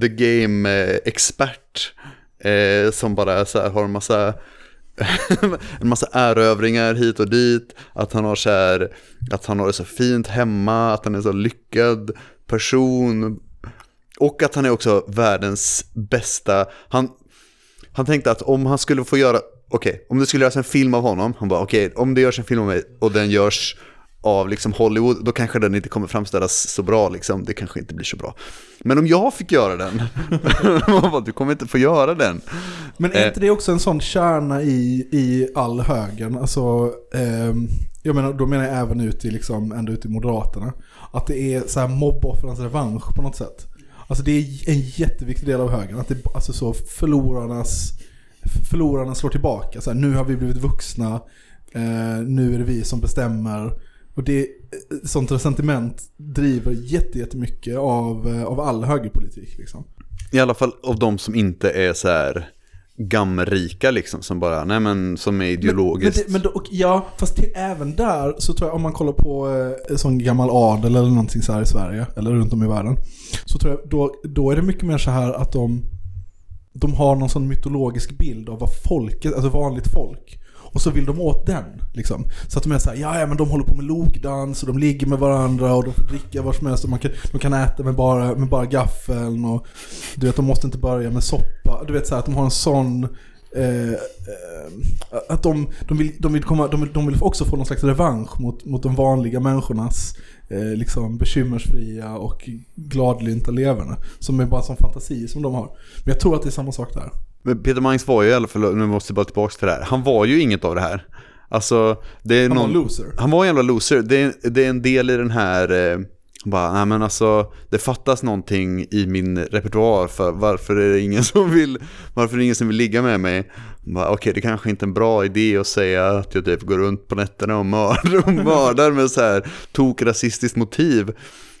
the game-expert. Eh, Eh, som bara så här, har en massa, en massa erövringar hit och dit. Att han har så här, att han har det så fint hemma, att han är så lyckad person. Och att han är också världens bästa. Han, han tänkte att om han skulle få göra, okej, om det skulle göras en film av honom, han bara okej, om det görs en film av mig och den görs av liksom Hollywood, då kanske den inte kommer framställas så bra liksom, det kanske inte blir så bra. Men om jag fick göra den, du kommer inte få göra den. Men är Eh. inte det också en sån kärna i, i all högern? Alltså, ehm, jag menar, då menar jag även ut i, liksom, ända ut i Moderaterna. Att det är så här mobboffrens revansch på något sätt. Alltså det är en jätteviktig del av högern. Att det alltså så förlorarnas, förlorarna slår tillbaka. Så här, nu har vi blivit vuxna, eh, nu är det vi som bestämmer. Och det, sånt sentiment driver jätte- jättemycket av, av all högerpolitik. Liksom. I alla fall av de som inte är så här gamrika liksom som bara, nej men som är ideologiskt. Men, men, det, men då, och, ja, fast till, även där så tror jag om man kollar på eh, sån gammal adel eller någonting så här i Sverige, eller runt om i världen. Så tror jag, då, då är det mycket mer så här att de, de har någon sån mytologisk bild av vad folket, alltså vanligt folk. Och så vill de åt den. Liksom. Så att de är såhär, ja, men de håller på med logdans och de ligger med varandra och de får dricka var som helst och man kan, de kan äta med bara, med bara gaffeln och du vet, de måste inte börja med soppa. Du vet så här, att de har en sån Eh, eh, att de, de, vill, de, vill komma, de, vill, de vill också få någon slags revansch mot, mot de vanliga människornas eh, liksom bekymmersfria och gladlynta leverne. Som är bara som fantasi som de har. Men jag tror att det är samma sak där. Peter Mangs var ju i alla fall, nu måste jag bara tillbaka till det här. Han var ju inget av det här. Alltså, det är Han någon... var loser. Han var en jävla loser. Det är, det är en del i den här... Eh, bara, nej men alltså, det fattas någonting i min repertoar för varför är det ingen som vill, varför är det ingen som vill ligga med mig? Okej, det kanske inte är en bra idé att säga att jag typ går runt på nätterna och mördar, och mördar med så här tok-rasistiskt motiv.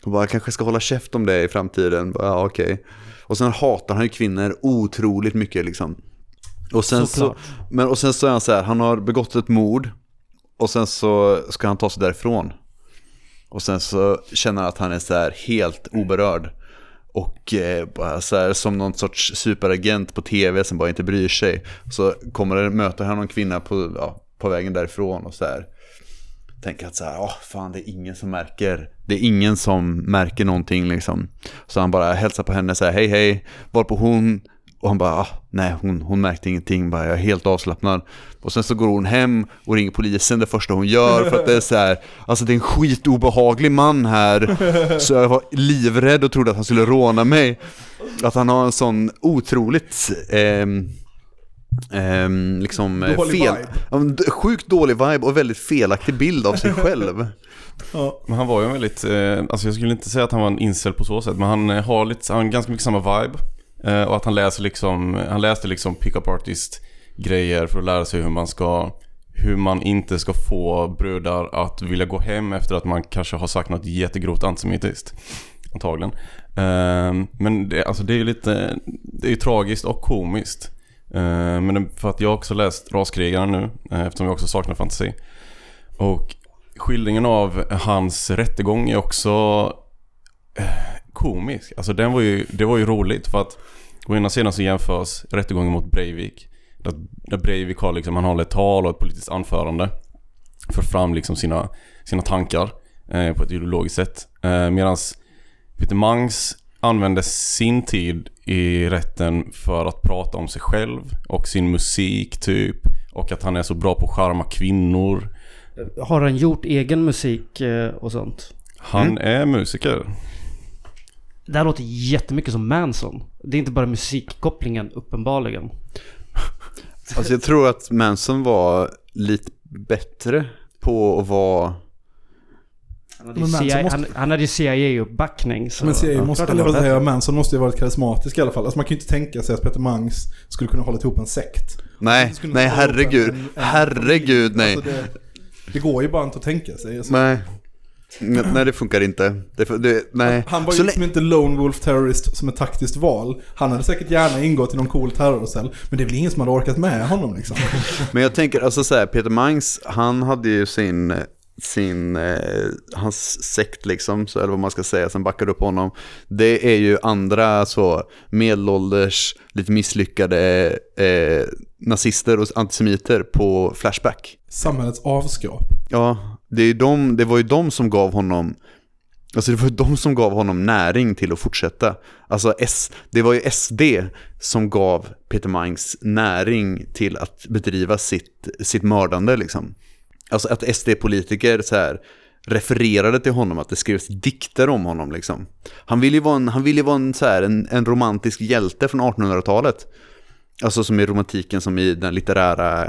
Och bara, jag kanske ska hålla käft om det i framtiden. Bara, Ja, okej. Och sen hatar han ju kvinnor otroligt mycket liksom. Och sen, så, Såklart. men, och sen så är han så här, han har begått ett mord och sen så ska han ta sig därifrån. Och sen så känner han att han är så här helt oberörd. Och eh, bara så här, som någon sorts superagent på tv som bara inte bryr sig. Så kommer det, möter han någon kvinna på, ja, på vägen därifrån och så här. Tänker att så här, åh fan det är ingen som märker. Det är ingen som märker någonting liksom. Så han bara hälsar på henne här, hej hej. Varpå hon, och han bara, ah, nej hon, hon märkte ingenting, bara, jag är helt avslappnad. Och sen så går hon hem och ringer polisen det första hon gör för att det är så här, alltså det är en skitobehaglig man här. Så jag var livrädd och trodde att han skulle råna mig. Att han har en sån otroligt, ehm, ehm, liksom eh, Dålig fel, vibe. Sjukt dålig vibe och väldigt felaktig bild av sig själv. Ja. Men han var ju en väldigt, eh, alltså jag skulle inte säga att han var en incel på så sätt, men han eh, har lite, han har ganska mycket samma vibe. Eh, och att han läser liksom, han läste liksom pick-up artist grejer för att lära sig hur man ska, hur man inte ska få brudar att vilja gå hem efter att man kanske har sagt något jättegrovt antisemitiskt. Antagligen. Eh, men det, alltså det är ju lite, det är ju tragiskt och komiskt. Eh, men för att jag har också läst Raskrigaren nu, eh, eftersom jag också saknar fantasi. Och skildringen av hans rättegång är också eh, komisk. Alltså den var ju, det var ju roligt för att å ena sidan så jämförs rättegången mot Breivik. Där, där Breivik har liksom, han håller ett tal och ett politiskt anförande. För fram liksom sina, sina tankar eh, på ett ideologiskt sätt. Eh, Medan Peter Mangs använde sin tid i rätten för att prata om sig själv och sin musik typ. Och att han är så bra på att charma kvinnor. Har han gjort egen musik eh, och sånt? Han är musiker. Det här låter jättemycket som Manson. Det är inte bara musikkopplingen uppenbarligen. Alltså jag tror att Manson var lite bättre på att vara... Han hade, CIA, måste- han, han hade ju CIA-uppbackning. så- Men CIA ja, måste, eller han vad säger. Manson måste ju varit karismatisk i alla fall. Alltså man kan ju inte tänka sig att Peter Mangs skulle kunna hålla ihop en sekt. Nej, skulle nej herregud. en- en- en Herregud, nej. Alltså det, det går ju bara inte att tänka sig. Alltså, Nej. Nej, det funkar inte. Det, det, nej. Han var ju liksom inte Lone Wolf Terrorist som ett taktiskt val. Han hade säkert gärna ingått i någon cool terrorcell. Men det är väl ingen som hade orkat med honom liksom. Men jag tänker, alltså så här, Peter Mangs, han hade ju sin, sin, eh, hans sekt liksom, så, eller vad man ska säga, som backade upp honom. Det är ju andra så medelålders, lite misslyckade eh, nazister och antisemiter på Flashback. Samhällets avskap. Ja, det, är de, det var ju de som gav honom Alltså det var ju de som gav honom näring till att fortsätta. Alltså S, det var ju SD som gav Peter Mangs näring till att bedriva sitt, sitt mördande liksom. Alltså att SD-politiker så här refererade till honom, att det skrevs dikter om honom liksom. Han ville ju vara en, han ville ju vara en, så här, en, en romantisk hjälte från 1800-talet. Alltså som i romantiken, som i den litterära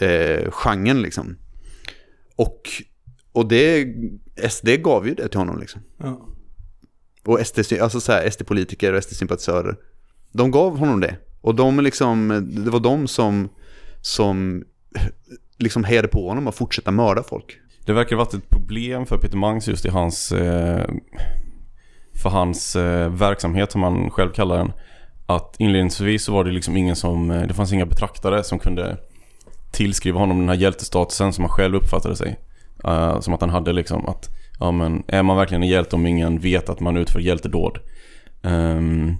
eh, genren liksom. Och, och det, SD gav ju det till honom liksom. Ja. Och SD, alltså så här, SD-politiker och SD-sympatisörer, de gav honom det. Och de liksom, det var de som, som liksom hejade på honom att fortsätta mörda folk. Det verkar ha varit ett problem för Peter Mangs just i hans... Eh, för hans eh, verksamhet som han själv kallar den. att inledningsvis så var det liksom ingen som, eh, det fanns inga betraktare som kunde tillskriva honom den här hjältestatusen som han själv uppfattade sig. Uh, som att han hade liksom att, ja men är man verkligen en hjälte om ingen vet att man utför hjältedåd? Um,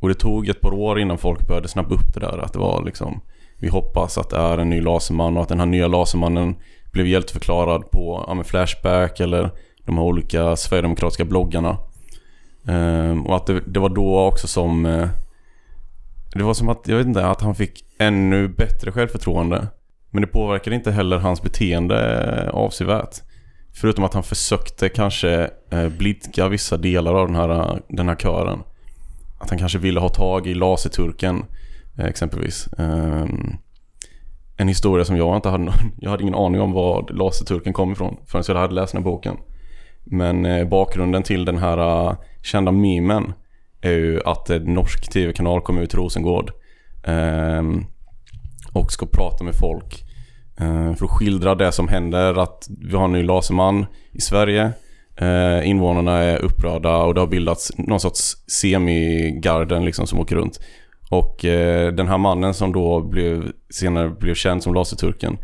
och det tog ett par år innan folk började snappa upp det där att det var liksom vi hoppas att det är en ny laserman och att den här nya lasermannen blev hjälteförklarad på ja, Flashback eller de här olika sverigedemokratiska bloggarna. Ehm, och att det, det var då också som eh, Det var som att, jag vet inte, att han fick ännu bättre självförtroende. Men det påverkade inte heller hans beteende eh, avsevärt. Förutom att han försökte kanske eh, blidka vissa delar av den här, den här kören. Att han kanske ville ha tag i laserturken Eh, exempelvis. Ehm, en historia som jag inte hade någon, Jag hade ingen aning om var laserturken kom ifrån förrän jag hade läst den här boken. Men eh, bakgrunden till den här eh, kända memen är ju att en norsk tv-kanal kom ut till Rosengård ehm, och ska prata med folk för att skildra det som händer att vi har en ny laserman i Sverige invånarna är upprörda och det har bildats någon sorts semigarden liksom som åker runt. Och eh, den här mannen som då blev, senare blev känd som laserturken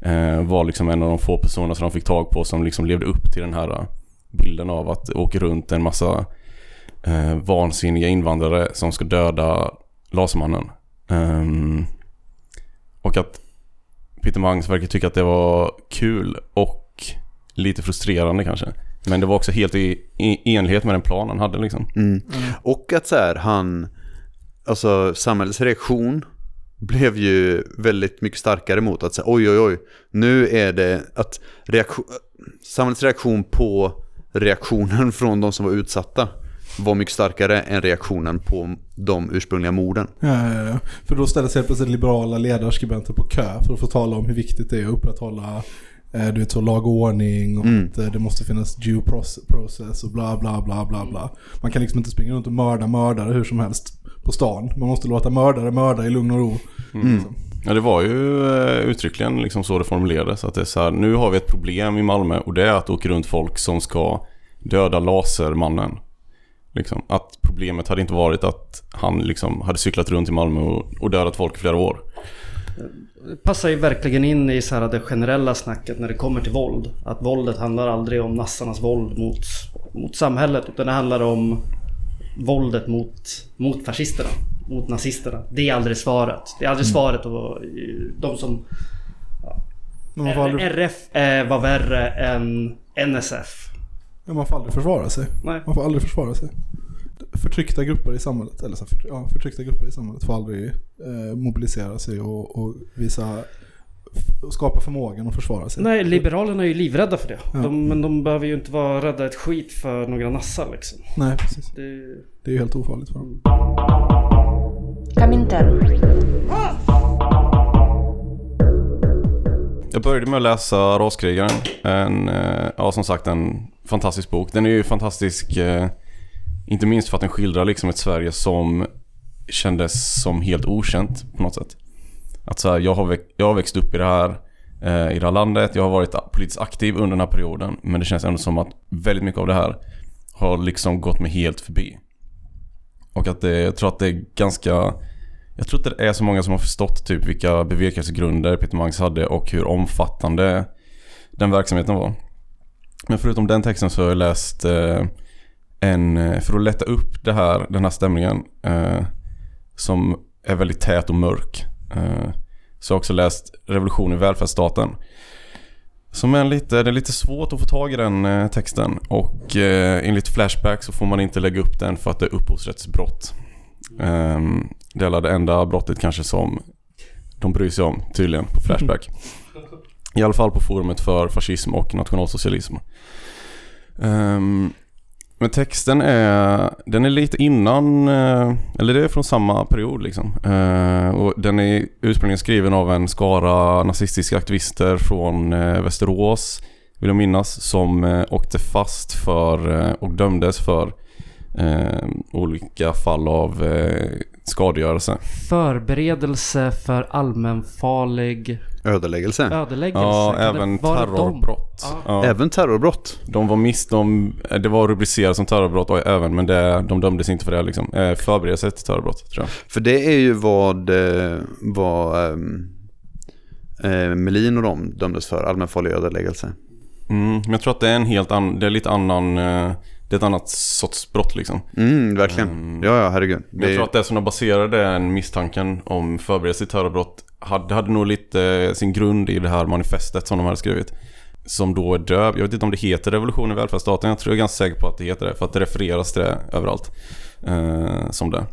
eh, var liksom en av de få personer som de fick tag på som liksom levde upp till den här eh, bilden av att åka runt en massa eh, vansinniga invandrare som ska döda Lasermannen. Ehm, och att Peter Mangs verkar tycka att det var kul och lite frustrerande kanske. Men det var också helt i, i enlighet med den plan han hade liksom. Mm. Och att så här, han, alltså samhällets reaktion blev ju väldigt mycket starkare mot att säga oj oj oj, nu är det att reaktion, samhällets reaktion på reaktionen från de som var utsatta var mycket starkare än reaktionen på de ursprungliga morden. Ja, ja, ja. För då ställer sig helt plötsligt liberala ledarskribenter på kö för att få tala om hur viktigt det är att upprätthålla eh, du vet, så lag och ordning och Mm. att eh, det måste finnas due proce- process och bla bla bla bla bla. Man kan liksom inte springa runt och mörda mördare hur som helst på stan. Man måste låta mördare mörda i lugn och ro. Liksom. Ja det var ju eh, uttryckligen liksom så det formulerades. Att det är så här, nu har vi ett problem i Malmö och det är att det åker runt folk som ska döda Lasermannen. Liksom. Att problemet hade inte varit att han liksom hade cyklat runt i Malmö och, och dödat folk i flera år. Det passar ju verkligen in i så här det generella snacket när det kommer till våld. Att våldet handlar aldrig om nassarnas våld mot, mot samhället utan det handlar om våldet mot, mot fascisterna. Mot nazisterna. Det är aldrig svaret. Det är aldrig svaret och de som... Man får aldrig, RF eh, var värre än NSF. ja, man får aldrig försvara sig. Nej. Man får aldrig försvara sig. Förtryckta grupper i samhället, eller så förtry- ja, förtryckta grupper i samhället får aldrig eh, mobilisera sig och, och visa, skapa förmågan att försvara sig. Nej, Liberalerna är ju livrädda för det. Ja. De, men de behöver ju inte vara rädda ett skit för några nassar liksom. Nej, precis. Det, Det är ju helt ofarligt för dem. Jag började med att läsa Raskrigaren. En, eh, ja som sagt en fantastisk bok. Den är ju fantastisk eh, inte minst för att den skildrar liksom ett Sverige som kändes som helt okänt på något sätt. Att så här, jag, har växt, jag har växt upp i det här eh, i det här landet. Jag har varit politiskt aktiv under den här perioden. Men det känns ändå som att väldigt mycket av det här har liksom gått mig helt förbi. Och att det, jag tror att det är ganska... Jag tror inte det är så många som har förstått typ vilka bevekelsegrunder Peter Mangs hade och hur omfattande den verksamheten var. Men förutom den texten så har jag läst eh, en, eh, för att lätta upp det här, den här stämningen eh, som är väldigt tät och mörk. Eh, så har jag också läst Revolution i välfärdsstaten. Som är lite, det är lite svårt att få tag i den eh, texten och eh, enligt Flashback så får man inte lägga upp den för att det är upphovsrättsbrott. Um, det är det enda brottet kanske som de bryr sig om tydligen på Flashback. I alla fall på forumet för fascism och nationalsocialism. Ehm, men texten är, den är lite innan, eh, eller det är från samma period liksom. Eh, och den är ursprungligen skriven av en skara nazistiska aktivister från eh, Västerås, vill jag minnas, som åkte fast för och dömdes för olika fall av skadegörelse. förberedelse för allmänfarlig Ödeläggelse. Ödeläggelse? Ja, även terrorbrott. Ja. Ja. Även terrorbrott. De var miss, de, det var rubricerat som terrorbrott och även, men det, de dömdes inte för det liksom. Eh, förberedelse till terrorbrott tror jag. För det är ju vad, eh, vad ehm, eh, Melin och de dömdes för, allmänfarlig ödeläggelse. Mm, men jag tror att det är en helt annan, det är lite annan, eh, det är ett annat sorts brott liksom. Mm, verkligen. Mm. Ja, ja, herregud. Men Det jag tror att det som de baserade den misstanken om förberedelse till terrorbrott hade, hade nog lite eh, sin grund i det här manifestet som de hade skrivit. Som då är döv. Jag vet inte om det heter revolution i välfärdsstaten. Jag tror jag är ganska säker på att det heter det. För att det refereras till det överallt. Eh, som det.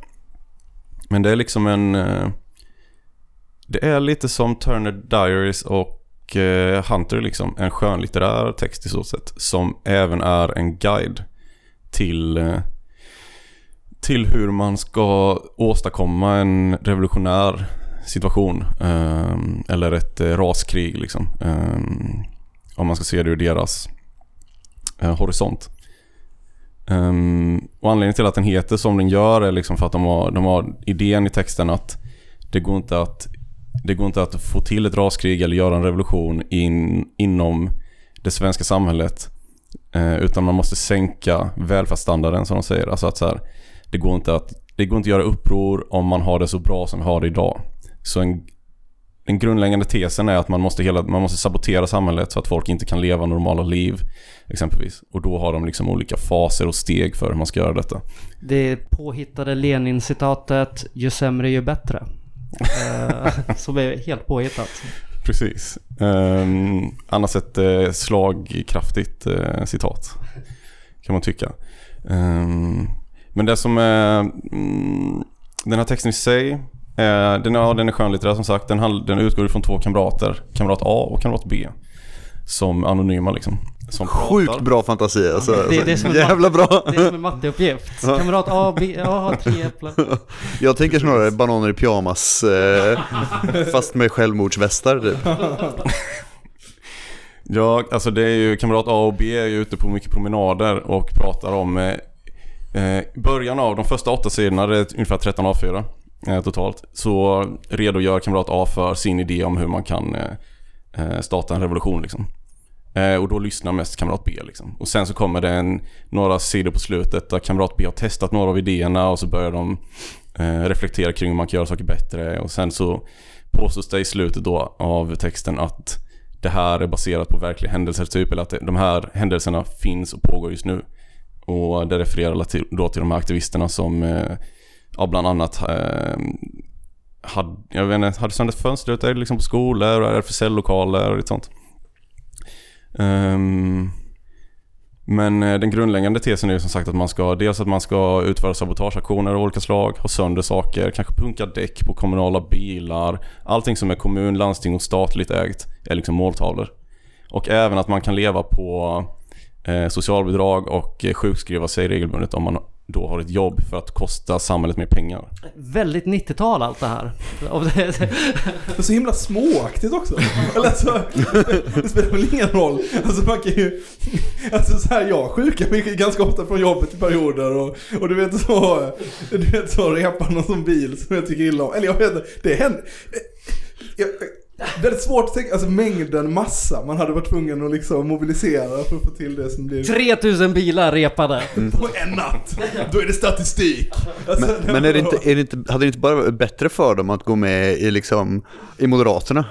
Men det är liksom en... Eh, det är lite som Turner Diaries och eh, Hunter liksom. En skönlitterär text i så sätt. Som även är en guide till... Eh, till hur man ska åstadkomma en revolutionär situation. Ehm, eller ett eh, raskrig liksom. Ehm, om man ska se det ur deras eh, horisont. Ehm, och anledningen till att den heter som den gör är liksom för att de har, de har idén i texten att det går inte att det går inte att få till ett raskrig eller göra en revolution in, inom det svenska samhället. Eh, utan man måste sänka välfärdsstandarden som de säger. Alltså att så här, det går inte att det går inte att göra uppror om man har det så bra som vi har det idag. Så en, den grundläggande tesen är att man måste, hela, man måste sabotera samhället så att folk inte kan leva normala liv. Exempelvis. Och då har de liksom olika faser och steg för hur man ska göra detta. Det påhittade Lenin-citatet ju sämre ju bättre. Eh, som är helt påhittat. Precis. Um, annars ett eh, slagkraftigt eh, citat. Kan man tycka. Ehm, men det som är... Mm, den här texten i sig. Eh, den, ja, den är skönlitterär som sagt. Den, handl- den utgår ifrån två kamrater. Kamrat A och kamrat B. Som anonyma liksom. Som sjukt pratar. bra fantasi alltså. Det är det som är Jävla bra. Det är som en matteuppgift. Kamrat A, B, A har tre äpplen. Jag tänker snarare bananer i pyjamas, eh, fast med självmordsvästar typ. Ja, alltså det är ju kamrat A och B är ju ute på mycket promenader och pratar om eh, eh, början av de första åtta sidorna, det är ungefär 13 A4 eh, Eh, totalt. Så redogör kamrat A för sin idé om hur man kan eh, eh, starta en revolution liksom. Och då lyssnar mest kamrat B liksom. Och sen så kommer det en, några sidor på slutet där kamrat B har testat några av idéerna och så börjar de reflektera kring hur man kan göra saker bättre. Och sen så påstås det i slutet då av texten att det här är baserat på verkliga händelser typ, eller att de här händelserna finns och pågår just nu. Och det refererar då till de här aktivisterna som, eh, ja bland annat eh, hade, jag vet inte, hade sönder fönstret liksom på skolor och RFSL-lokaler och lite sånt. Um, men eh, den grundläggande tesen är ju som sagt att man ska dels att man ska utföra sabotageaktioner av olika slag, ha sönder saker, kanske punka däck på kommunala bilar. Allting som är kommun, landsting och statligt ägt är liksom måltavlor. Och även att man kan leva på eh, socialbidrag och eh, sjukskriva sig regelbundet om man då har ett jobb för att kosta samhället mer pengar. Väldigt 90-tal allt det här. Det är så himla småaktigt också. Eller alltså, det spelar väl ingen roll. Alltså man kan ju... Alltså så här, jag sjukar mig ganska ofta från jobbet i perioder och, och du vet så... Du vet så repar någon som bil som jag tycker illa om. Eller jag vet inte, det händer... Jag, väldigt svårt att tänka, alltså mängden massa man hade varit tvungen att liksom mobilisera för att få till det som blir 3000 bilar repade. på en natt. Då är det statistik. Alltså, Men, men är det inte, är det inte, hade det inte bara varit bättre för dem att gå med i, liksom, i Moderaterna?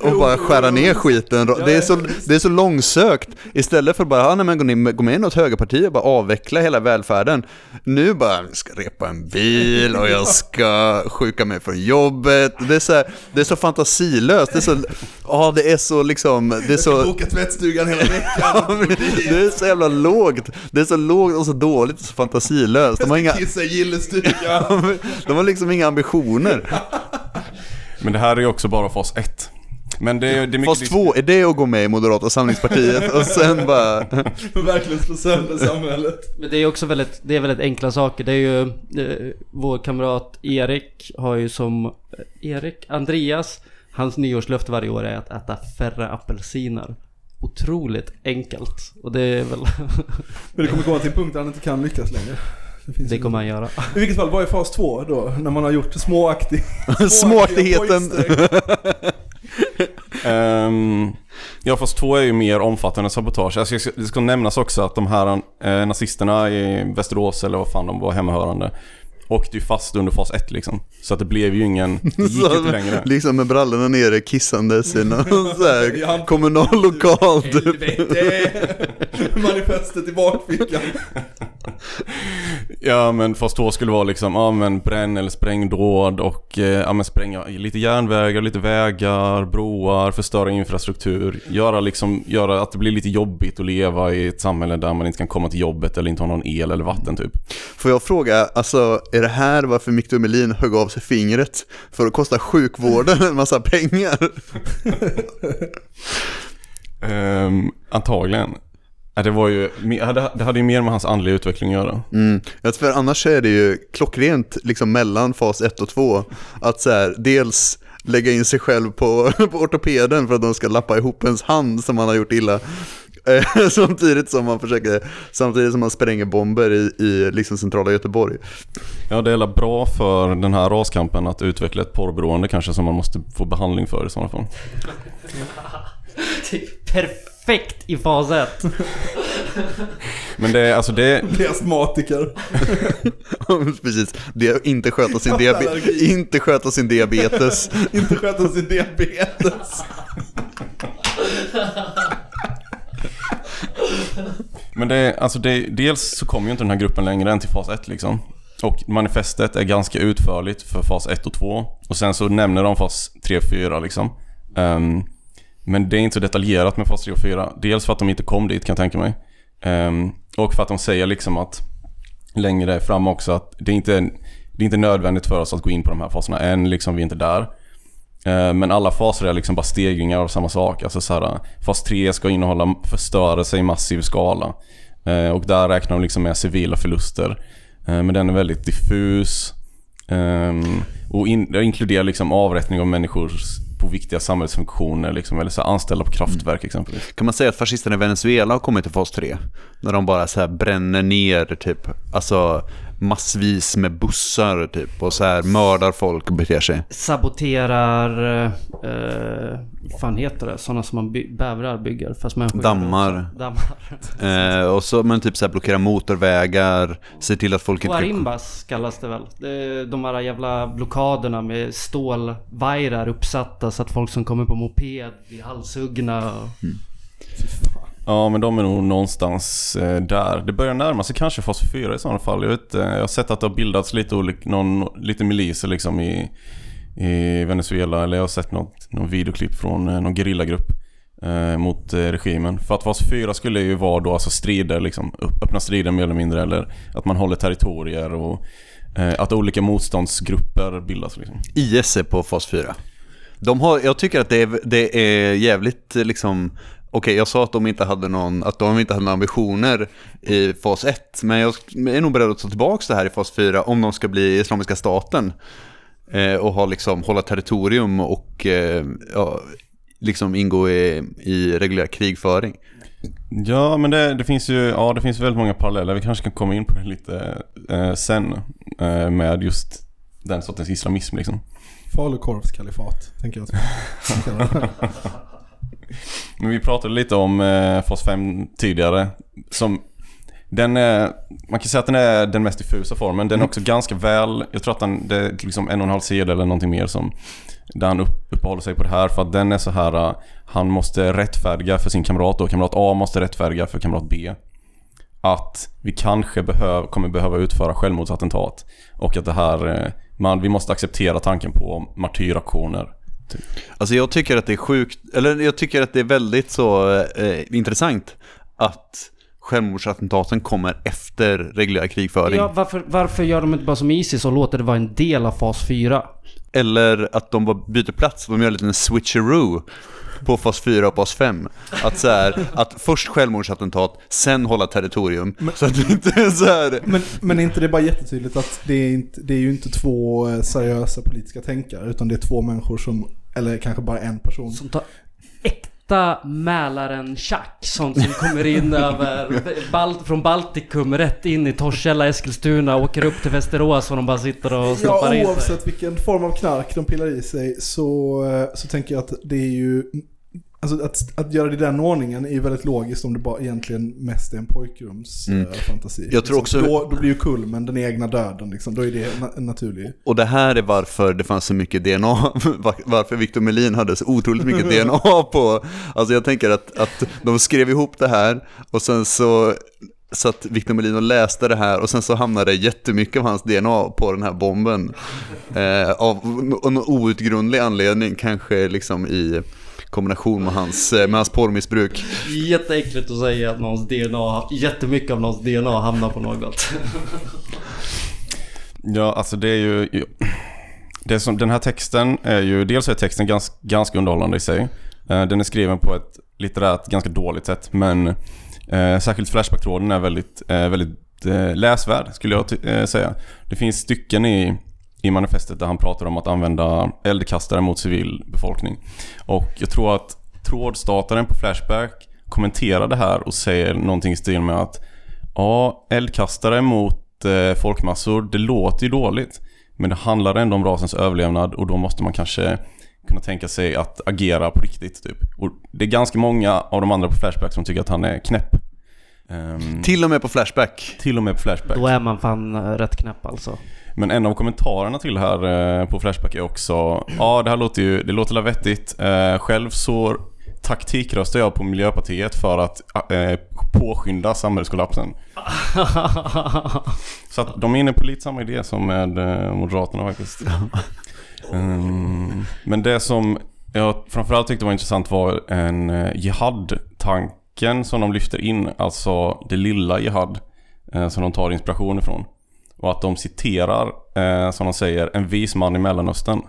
Och bara skära ner skiten. Det är, så, det är så långsökt. Istället för bara, ja, nej, men gå, ner, gå med i något högerparti och bara avveckla hela välfärden. Nu bara, jag ska repa en bil och jag ska sjuka mig från jobbet. Det är så, här, det är så fantasilöst. Det är så, ja det är så liksom, det är Jag ska så... boka tvättstugan hela veckan. Det är så jävla lågt. Det är så lågt och så dåligt och så fantasilöst. De har inga, Kissa gillestugan. de har liksom inga ambitioner. Men det här är ju också bara fas 1. Men det, är- det är mycket Fas två, är det att gå med i Moderata samlingspartiet och sen bara... För verkligen slå sönder samhället. Men det är också väldigt, det är väldigt enkla saker. Det är ju eh, vår kamrat Erik har ju som eh, Erik, Andreas, hans nyårslöfte varje år är att äta färre apelsiner. Otroligt enkelt. Och det är väl, Men det kommer komma till en punkt där han inte kan lyckas längre. Det, det kommer han göra. I vilket fall, vad är fas två då? När man har gjort småaktig... Småaktigheten um, ja fast två är ju mer omfattande sabotage. Alltså, det ska nämnas också att de här eh, nazisterna i Västerås eller vad fan de var hemmahörande åkte ju fast under fas 1 liksom. Så att det blev ju ingen, det gick inte längre. Liksom med brallorna nere kissandes i någon så här kommunal lokal typ. Manifestet i bakfickan. Ja men fas 2 skulle vara liksom, ja men bränn eller sprängdåd och eh, ja men spränga lite järnvägar, lite vägar, broar, förstöra infrastruktur. Göra liksom, göra att det blir lite jobbigt att leva i ett samhälle där man inte kan komma till jobbet eller inte har någon el eller vatten typ. Får jag fråga, alltså är det här varför Victor Melin högg av sig fingret? För att kosta sjukvården en massa pengar? Ehm, antagligen. Det var ju, det hade ju mer med hans andliga utveckling att göra. Mm. För annars är det ju klockrent liksom mellan fas 1 och 2 att så här, dels lägga in sig själv på, på ortopeden för att de ska lappa ihop ens hand som man har gjort illa. Samtidigt som man försöker, samtidigt som man spränger bomber i, i liksom centrala Göteborg. Ja, det är bra för den här raskampen att utveckla ett porrberoende kanske som man måste få behandling för i sådana fall. Perfekt i fas 1. Men det är alltså det, Bli astmatiker. Precis, det, inte, sköta sin diabe- inte sköta sin diabetes. Inte sköta sin diabetes. Men det är, alltså det, dels så kommer ju inte den här gruppen längre än till fas 1 liksom. Och manifestet är ganska utförligt för fas 1 och 2. Och sen så nämner de fas 3 och 4 liksom. Um, men det är inte så detaljerat med fas 3 och 4. Dels för att de inte kom dit kan jag tänka mig. Um, och för att de säger liksom att längre fram också att det är inte, det är inte nödvändigt för oss att gå in på de här faserna än liksom vi är inte där. Eh, Men alla faser är liksom bara stegringar av samma sak. Alltså så här, fas 3 ska innehålla förstörelse i massiv skala. Eh, Och där räknar de liksom med civila förluster. Eh, Men den är väldigt diffus. Ehm, Och in, inkluderar liksom avrättning av människor på viktiga samhällsfunktioner. Liksom, eller så anställda på kraftverk exempelvis. Kan man säga att fascisterna i Venezuela har kommit till fas 3? När de bara så bränner ner typ, alltså massvis med bussar typ och så här mördar folk och beter sig. Saboterar... Eh, vad fan heter det? Sådana som man by- bävrar bygger fast människor Dammar. Dammar. Eh, och så men typ så här blockerar motorvägar, ser till att folk inte kan... Guarimbas kallas det väl. De här jävla blockaderna med stålvajrar uppsatta så att folk som kommer på moped blir halshuggna. och- Ja, men de är nog någonstans eh, där. Det börjar närma sig kanske fas 4 i sådana fall. Jag, vet, jag har sett att det har bildats lite, olik, någon, lite miliser liksom i, i Venezuela. Eller jag har sett något, någon videoklipp från eh, någon gerillagrupp eh, mot eh, regimen. För att fas 4 skulle ju vara då alltså strider, liksom, öppna strider mer eller mindre. Eller att man håller territorier och eh, att olika motståndsgrupper bildas. Liksom. IS är på fas 4. De har, jag tycker att det är, det är jävligt liksom Okej, jag sa att de inte hade någon, att de inte hade några ambitioner i fas 1, men jag är nog beredd att ta tillbaka det här i fas 4 om de ska bli Islamiska staten eh, och ha liksom, hålla territorium och eh, ja, liksom ingå i, i reguljär krigföring. Ja, men det, det finns ju ja, det finns väldigt många paralleller. Vi kanske kan komma in på det lite eh, sen eh, med just den sortens islamism liksom. Falukorvskalifat, tänker jag. Men vi pratade lite om eh, fas 5 tidigare. Som, den är, man kan säga att den är den mest diffusa formen. Den är också ganska väl, jag tror att den, det är liksom en och en halv sida eller någonting mer som där han upp, uppehåller sig på det här för att den är så här eh, Han måste rättfärdiga för sin kamrat och kamrat A måste rättfärdiga för kamrat B Att vi kanske behöv, kommer behöva utföra självmordsattentat Och att det här, eh, man, vi måste acceptera tanken på martyraktioner Alltså jag tycker att det är sjukt, eller jag tycker att det är väldigt så eh, intressant att självmordsattentaten kommer efter reguljär krigföring. Ja, varför, varför gör de inte bara som Isis och låter det vara en del av fas 4? Eller att de bara byter plats, de gör en liten switcheroo på fas 4 och fas 5. Att så här, att först självmordsattentat, sen hålla territorium. Så att det inte är så här... Men, men är inte det bara jättetydligt att det är, inte, det är ju inte två eh, seriösa politiska tänkare, utan det är två människor som, eller kanske bara en person. Som tar äk, äkta Mälaren-tjack. Sånt som kommer in över Balt, från Baltikum rätt in i Torshälla, Eskilstuna, åker upp till Västerås och de bara sitter och stoppar Ja, i sig. oavsett vilken form av knark de pillar i sig så, eh, så tänker jag att det är ju... Alltså att, att göra det i den ordningen är ju väldigt logiskt om det bara egentligen mest är en pojkrumsfantasi. Mm. Jag tror också- Då, då blir ju kulmen den egna döden liksom. Då är det na- en naturlig... Och det här är varför det fanns så mycket DNA, var- varför Victor Melin hade så otroligt mycket DNA på, alltså jag tänker att, att de skrev ihop det här och sen så satt Victor Melin och läste det här och sen så hamnade jättemycket av hans DNA på den här bomben. Eh, av någon outgrundlig anledning, kanske liksom i kombination med hans, eh, med hans porrmissbruk. Jätteäckligt att säga att någons DNA, jättemycket av någons DNA hamnar på något. Ja, alltså det är ju... Det som, den här texten är ju... Dels är texten ganska, ganska underhållande i sig. Eh, Den är skriven på ett litterärt ganska dåligt sätt, men eh, särskilt Flashback-tråden är väldigt, eh, väldigt eh, läsvärd, skulle jag eh, säga. Det finns stycken i, i manifestet där han pratar om att använda eldkastare mot civil befolkning. Och jag tror att trådstartaren på Flashback kommenterar det här och säger någonting i stil med att Ja, eldkastare mot eh, folkmassor, det låter ju dåligt. Men det handlar ändå om rasens överlevnad och då måste man kanske kunna tänka sig att agera på riktigt typ. Och det är ganska många av de andra på Flashback som tycker att han är knäpp. Ehm, Till och med på Flashback. till och med på Flashback. Då är man fan eh, rätt knäpp alltså. Men en av kommentarerna till här eh, på Flashback är också Ja, det här låter ju, det låter väl vettigt. Eh, själv så taktikröstar jag på Miljöpartiet för att eh, påskynda samhällskollapsen. Så att de är inne på lite samma idé som med eh, Moderaterna faktiskt. Mm, men det som jag framförallt tyckte var intressant var en eh, jihad-tanken som de lyfter in. Alltså det lilla jihad eh, som de tar inspiration ifrån. Och att de citerar, eh, som de säger, en vis man i Mellanöstern.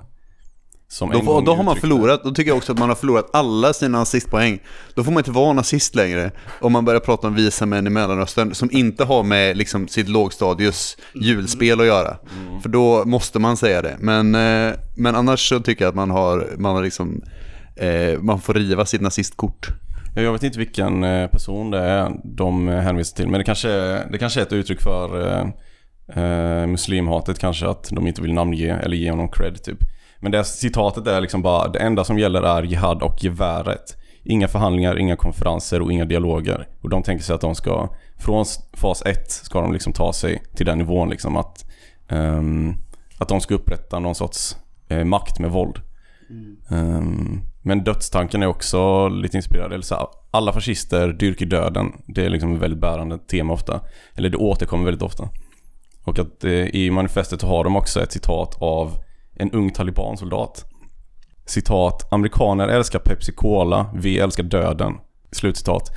Som Då, gång då har man förlorat, då tycker jag också att man har förlorat alla sina nazistpoäng. Då får man inte vara nazist längre om man börjar prata om visa män i Mellanöstern som inte har med liksom, sitt lågstadius julspel att göra. För då måste man säga det. Men, eh, men annars så tycker jag att man har, man har liksom, eh, man får riva sitt nazistkort. Ja, Jag vet inte vilken eh, person det är de eh, hänvisar till. Men det kanske, det kanske är ett uttryck för eh, eh, muslimhatet kanske. Att de inte vill namnge eller ge honom cred typ. Men det citatet är liksom bara det enda som gäller är jihad och geväret. Inga förhandlingar, inga konferenser och inga dialoger. Och de tänker sig att de ska, från fas 1 ska de liksom ta sig till den nivån liksom att, ehm, att de ska upprätta någon sorts eh, makt med våld. Ehm, men dödstanken är också lite inspirerad. Eller så här, alla fascister dyrker döden. Det är liksom ett väldigt bärande tema ofta. Eller det återkommer väldigt ofta. Och att eh, i manifestet har de också ett citat av en ung talibansoldat. Citat, amerikaner älskar Pepsi Cola, vi älskar döden. Slutcitat.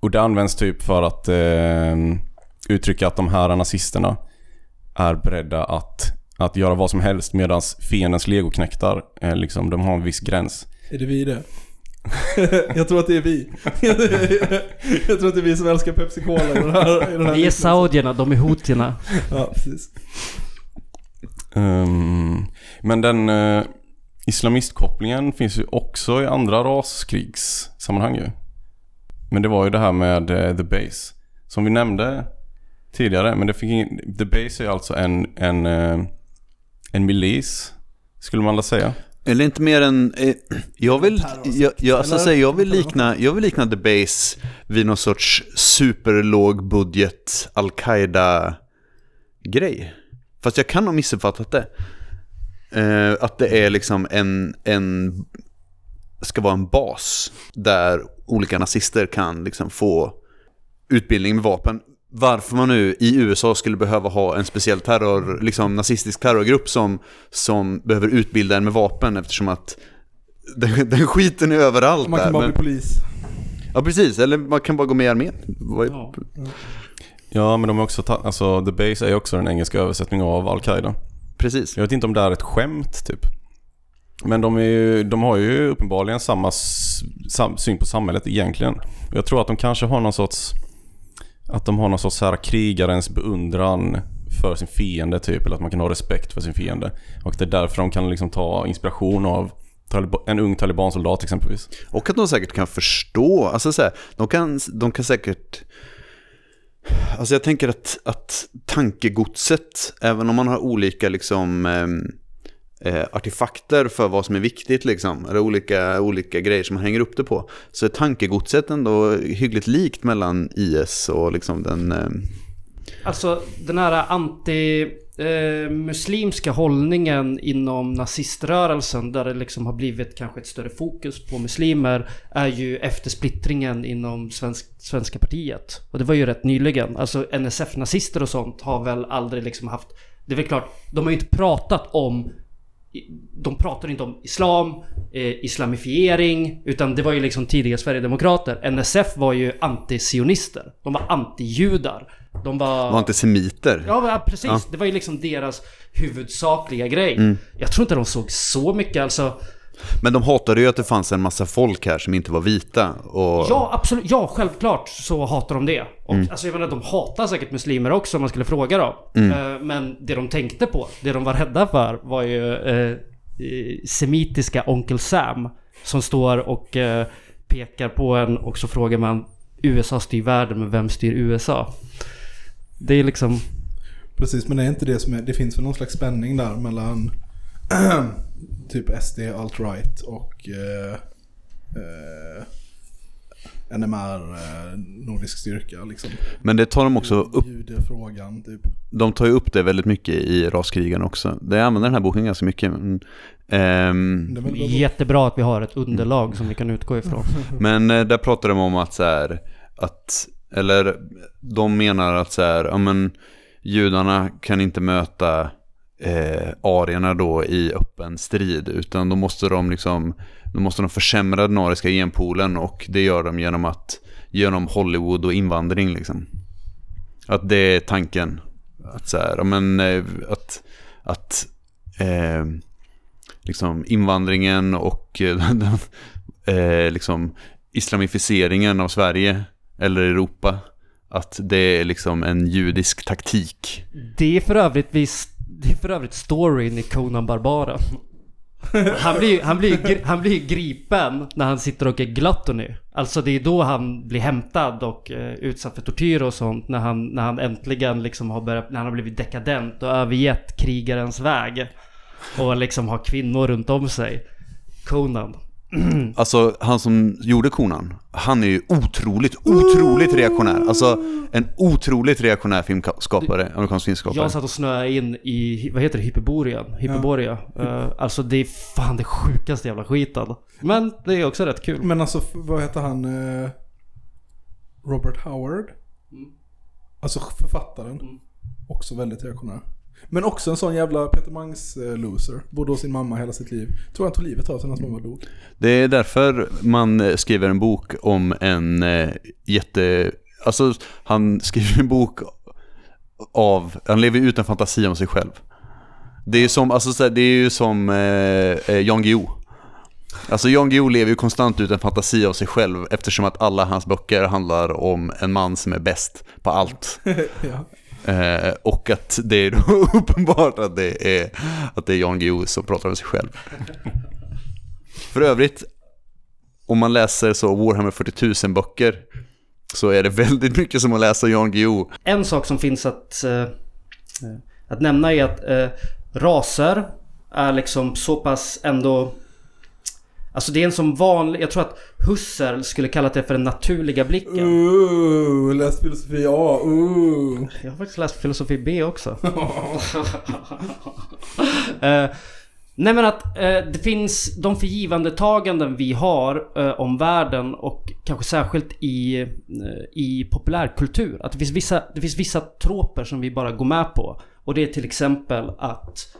Och det används typ för att eh, uttrycka att de här nazisterna är beredda att, att göra vad som helst medan fiendens legoknektar, eh, liksom, de har en viss gräns. Är det vi det? jag tror att det är vi. jag tror att det är vi som älskar Pepsi Cola i den här, i den här Vi är liknelsen. saudierna, de är hutierna. Ja, precis. Ehm, men den uh, islamistkopplingen finns ju också i andra raskrigssammanhang ju. Men det var ju det här med eh, The Base. Som vi nämnde tidigare, men det fick ingen, The Base är alltså en, en, eh, en milis, skulle man väl säga. Eller inte mer än, eh, jag vill, jag, jag, alltså, säga, jag, vill likna, jag vill likna The Base vid någon sorts superlåg budget Al-Qaida-grej. Fast jag kan ha missuppfattat det. Eh, att det är liksom en, en, ska vara en bas där olika nazister kan liksom få utbildning med vapen. Varför man nu i USA skulle behöva ha en speciell terror, liksom nazistisk terrorgrupp som, som behöver utbilda en med vapen eftersom att den, den skiten är överallt Man där. kan bara men, bli polis. ja precis, eller man kan bara gå med i armén. Ja. Ja, men de är också ta- alltså The Base är också den engelska översättningen av Al-Qaida. Precis. Jag vet inte om det är ett skämt typ. Men de, är ju, de har ju uppenbarligen samma s- sam, syn på samhället egentligen. Jag tror att de kanske har någon sorts... Att de har någon sorts så här krigarens beundran för sin fiende typ. Eller att man kan ha respekt för sin fiende. Och det är därför de kan liksom ta inspiration av en ung talibansoldat exempelvis. Och att de säkert kan förstå, alltså så här, de, kan, de kan säkert... Alltså jag tänker att, att tankegodset, även om man har olika liksom, Eh, eh, artefakter för vad som är viktigt, liksom, eller olika, olika grejer som man hänger upp det på, så är tankegodset ändå hyggligt likt mellan IS och liksom den... Eh... Alltså den här anti-muslimska eh, hållningen inom naziströrelsen där det liksom har blivit kanske ett större fokus på muslimer är ju efter splittringen inom svensk, Svenska partiet. Och det var ju rätt nyligen. Alltså NSF-nazister och sånt har väl aldrig liksom haft... Det är väl klart, de har ju inte pratat om de pratar inte om islam, eh, islamifiering, utan det var ju liksom tidiga Sverigedemokrater. NSF var ju antisionister. De var antijudar. De var... var inte semiter. Ja, precis. Ja. Det var ju liksom deras huvudsakliga grej. Jag tror inte de såg så mycket alltså. Men de hatade ju att det fanns en massa folk här som inte var vita. Och... Ja, absolut. Ja, självklart så hatar de det. Och alltså jag menar, de hatar säkert muslimer också om man skulle fråga dem. Eh, Men det de tänkte på, det de var rädda för var ju eh, eh, semitiska Onkel Sam. Som står och eh, pekar på en och så frågar man USA styr världen, men vem styr USA? Det är liksom... Precis, men det är inte det som är... Det finns väl någon slags spänning där mellan typ SD, alt-right och eh, eh, NMR, eh, Nordisk styrka liksom. Men det tar de också upp Judefrågan typ. de tar ju upp det väldigt mycket i raskrigen också. Det använder den här boken ganska mycket. Men, ehm, Jättebra att vi har ett underlag som vi kan utgå ifrån. men eh, där pratar de om att så här, att, eller de menar att så här, ja men judarna kan inte möta eh, arierna då i öppen strid, utan då måste de liksom, då måste de försämra den ariska genpoolen och det gör de genom att, genom Hollywood och invandring liksom. Att det är tanken. Att så här, ja, men eh, att, att eh, liksom invandringen och eh, den, eh, liksom islamificeringen av Sverige eller Europa. Att det är liksom en judisk taktik. Det är för övrigt visst det är för övrigt storyn i Conan Barbara. Han blir, ju- han, blir, han blir gripen när han sitter och är gluttony. Alltså det är då han blir hämtad och eh, utsatt för tortyr och sånt. När han, när han äntligen liksom har börjat, när han har blivit dekadent och övergett krigarens väg. Och liksom har kvinnor runt om sig. Conan. Alltså han som gjorde konan, han är ju otroligt, otroligt reaktionär. Alltså en otroligt reaktionär filmskapare, amerikansk filmskapare. Jag satt och snöade in i, vad heter det, Hyperborean? Hyperborea. Eh, alltså det är fan det sjukaste jävla skiten. Men det är också rätt kul. Men alltså, vad heter han? eh, Robert Howard? Alltså författaren. Också väldigt reaktionär. Men också en sån jävla Peter Mangs-loser. Bodde hos sin mamma hela sitt liv. Tror han tog livet av sig när hans mamma dog. Det är därför man eh, skriver en bok om en eh, jätte... Alltså han skriver en bok av... Han lever ut en fantasi om sig själv. Det är som, alltså, det är ju som eh, eh, Jan Guillou. Alltså Jan Guillou lever ju konstant ut en fantasi av sig själv eftersom att alla hans böcker handlar om en man som är bäst på allt. ja. Eh, och att det är uppenbart att det är, att det är Jan Guillou som pratar om sig själv. För övrigt, om man läser så Warhammer 40 000 böcker så är det väldigt mycket som att läsa Jan Guillou. En sak som finns att, eh, att nämna är att eh, raser är liksom så pass ändå... Alltså det är en som vanlig... Jag tror att Husserl skulle kalla det för den naturliga blicken. Ooh, läst filosofi A. Ooh. Jag har faktiskt läst filosofi B också. eh, nej men att eh, det finns de förgivandetaganden vi har eh, om världen och kanske särskilt i, eh, i populärkultur. Att det finns, vissa, det finns vissa troper som vi bara går med på. Och det är till exempel att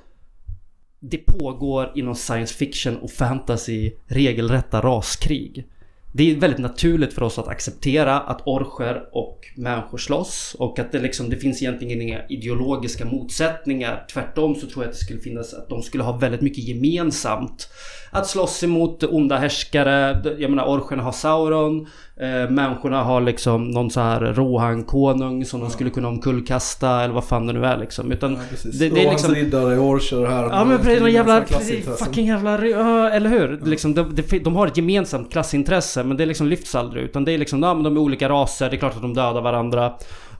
det pågår inom science fiction och fantasy regelrätta raskrig. Det är väldigt naturligt för oss att acceptera att orcher och människor slåss och att det liksom, det finns egentligen inga ideologiska motsättningar. Tvärtom så tror jag att det skulle finnas, att de skulle ha väldigt mycket gemensamt att slåss emot onda härskare. Jag menar orcherna har Sauron. Eh, människorna har liksom någon så här Rohan-konung som de skulle kunna omkullkasta eller vad fan det nu är liksom. Utan Ja, precis. det, det är liksom... riddare, orcher här. Ja men precis, jävla, precis, fucking jävla, ja, eller hur? Liksom, de, de, de har ett gemensamt klassintresse men det liksom lyfts aldrig utan det är liksom, ja men de är olika raser, det är klart att de dödar varandra.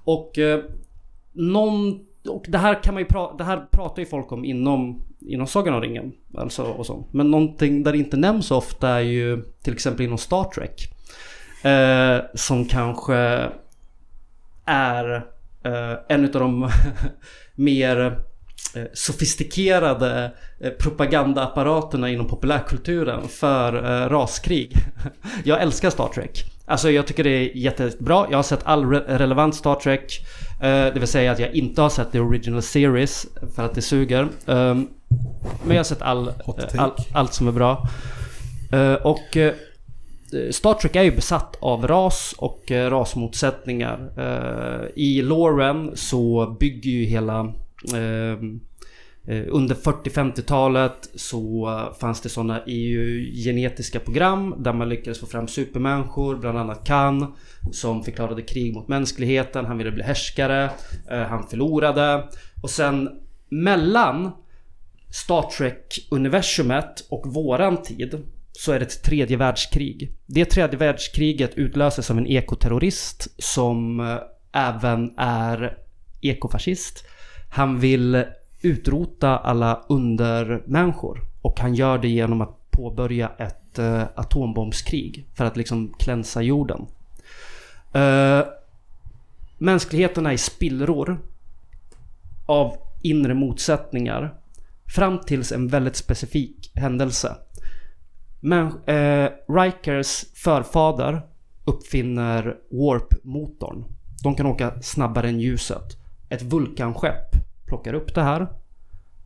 Och eh, någon, och det här kan man ju prata, det här pratar ju folk om inom, inom Sagan om ringen. Alltså och så. Men någonting där det inte nämns så ofta är ju till exempel inom Star Trek. Eh, som kanske är eh, en av de mer eh, sofistikerade eh, propagandaapparaterna inom populärkulturen för eh, raskrig. Jag älskar Star Trek. Alltså jag tycker det är jättebra. Jag har sett all re- relevant Star Trek. Eh, Det vill säga att jag inte har sett the original series för att det suger. Ehm, men jag har sett all, eh, all, allt som är bra. Eh, Och eh, Star Trek är ju besatt av ras och rasmotsättningar. I Loren så bygger ju hela... Under 40-50-talet så fanns det sådana EU-genetiska program där man lyckades få fram supermänniskor, bland annat Khan som förklarade krig mot mänskligheten, han ville bli härskare, han förlorade. Och sen mellan Star Trek-universumet och våran tid så är det ett tredje världskrig. Det tredje världskriget utlöses av en ekoterrorist som eh, även är ekofascist. Han vill utrota alla undermänniskor och han gör det genom att påbörja ett uh, atombombskrig för att liksom klänsa jorden. Eh, uh, mänskligheten är i spillror av inre motsättningar fram tills en väldigt specifik händelse. Men eh, Rikers förfader uppfinner warp-motorn. De kan åka snabbare än ljuset. Ett vulkanskepp plockar upp det här,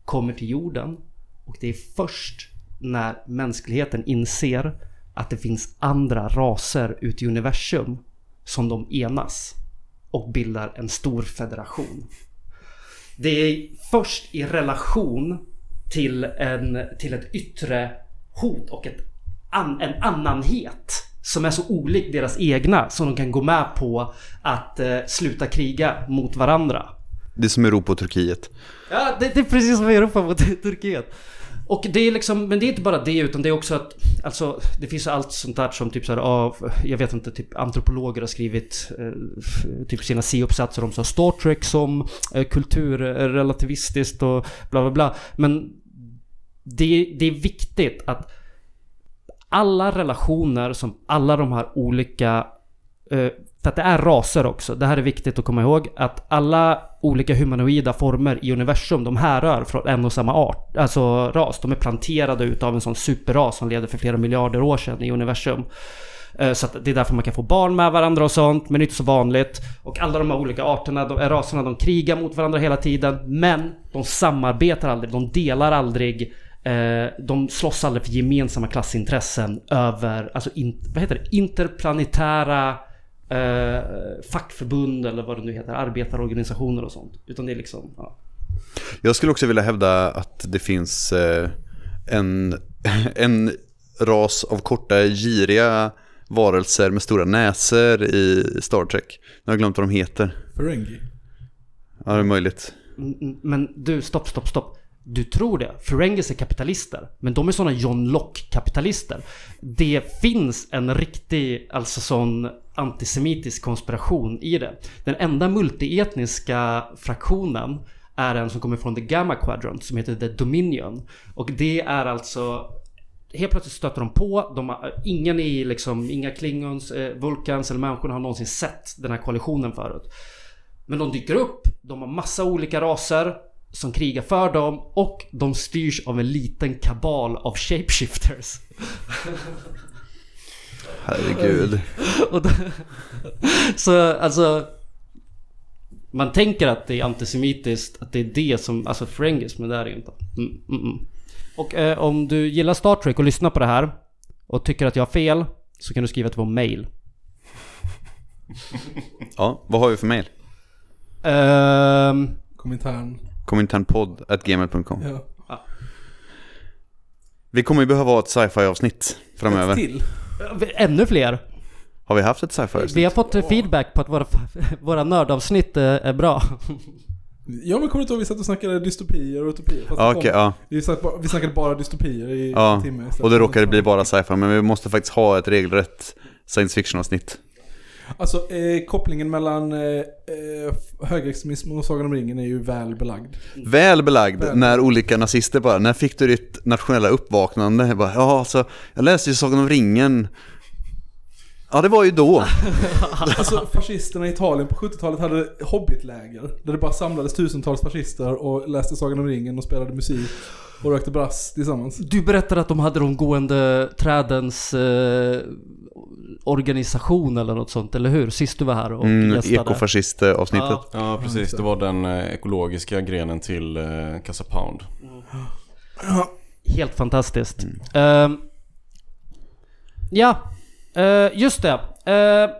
kommer till jorden och det är först när mänskligheten inser att det finns andra raser ute i universum som de enas och bildar en stor federation. Det är först i relation till, en, till ett yttre hot och ett an, en annanhet som är så olik deras egna som de kan gå med på att eh, sluta kriga mot varandra. Det är som Europa och Turkiet. Ja, det, det är precis som Europa mot Turkiet. Och det är liksom, men det är inte bara det utan det är också att Alltså det finns allt sånt där som typ såhär, av, jag vet inte, typ antropologer har skrivit eh, Typ sina C-uppsatser om så här Star Trek som eh, kulturrelativistiskt och bla bla bla. Men det, det är viktigt att alla relationer som alla de här olika eh, för att det är raser också. Det här är viktigt att komma ihåg. Att alla olika humanoida former i universum, de härrör från en och samma art. Alltså ras. De är planterade utav en sån superras som levde för flera miljarder år sedan i universum. Eh, så att det är därför man kan få barn med varandra och sånt, men det är inte så vanligt. Och alla de här olika arterna, de, eh, raserna, de krigar mot varandra hela tiden. Men de samarbetar aldrig, de delar aldrig eh, de slåss aldrig för gemensamma klassintressen över, alltså in, vad heter det, interplanetära eh, fackförbund eller vad det nu heter, arbetarorganisationer och sånt. Utan det är liksom, ja. Jag skulle också vilja hävda att det finns eh, en, en ras av korta, giriga varelser med stora näsor i Star Trek. Jag har glömt vad de heter. Ferengi. Ja, det är möjligt. Mm, mm, Men du, stopp, stopp, stopp. Du tror det. Ferengis är kapitalister. Men de är såna John Locke-kapitalister. Det finns en riktig, alltså sån antisemitisk konspiration i det. Den enda multietniska fraktionen är en som kommer från The Gamma Quadrant som heter The Dominion. Och det är alltså Helt plötsligt stöter de på, de har, ingen i liksom, inga klingons, eh, vulkans eller människorna har någonsin sett den här koalitionen förut. Men de dyker upp, de har massa olika raser som krigar för dem och de styrs av en liten kabal av shapeshifters. Herregud. Och då, så alltså... Man tänker att det är antisemitiskt, att det är det som, alltså Ferengis, men det är det ju inte. Mm, mm, mm. Och eh, om du gillar Star Trek och lyssnar på det här och tycker att jag har fel så kan du skriva till vår mail. Ja, vad har vi för mail? Ehm, Kommentaren. Kominternpodd at gmail.com. Ja. Vi kommer ju behöva ha ett sci-fi avsnitt Ett framöver. till. Ännu fler. Har vi haft ett sci-fi Vi har fått feedback på att våra, våra nördavsnitt är är bra. Ja men kommer du inte ihåg vi satt och snackade dystopier och utopier? Ja, kom- ja. vi, satt, bara- vi snackade bara dystopier i ja. en timme. Och det råkade bli bara sci-fi, men vi måste faktiskt ha ett regelrätt science fiction avsnitt. Alltså eh, kopplingen mellan eh, eh, högerextremism och Sagan om ringen är ju väl belagd. Väl belagd Väl. när olika nazister bara, när fick du ditt nationella uppvaknande? Jag Bara, ja, alltså, jag läste ju Sagan om ringen. Ja, det var ju då. Alltså fascisterna i Italien på 70-talet hade hobbitläger. Där det bara samlades tusentals fascister och läste Sagan om ringen och spelade musik. Och rökte brass tillsammans. Du berättade att de hade de gående trädens eh, organisation eller något sånt, eller hur? Sist du var här och Mm, gästade. Ekofascist-avsnittet. Ja. Ja, precis. Det var den eh, ekologiska grenen till eh, Casa Pound. Helt fantastiskt. Ehm, ja, eh, just det. Eh,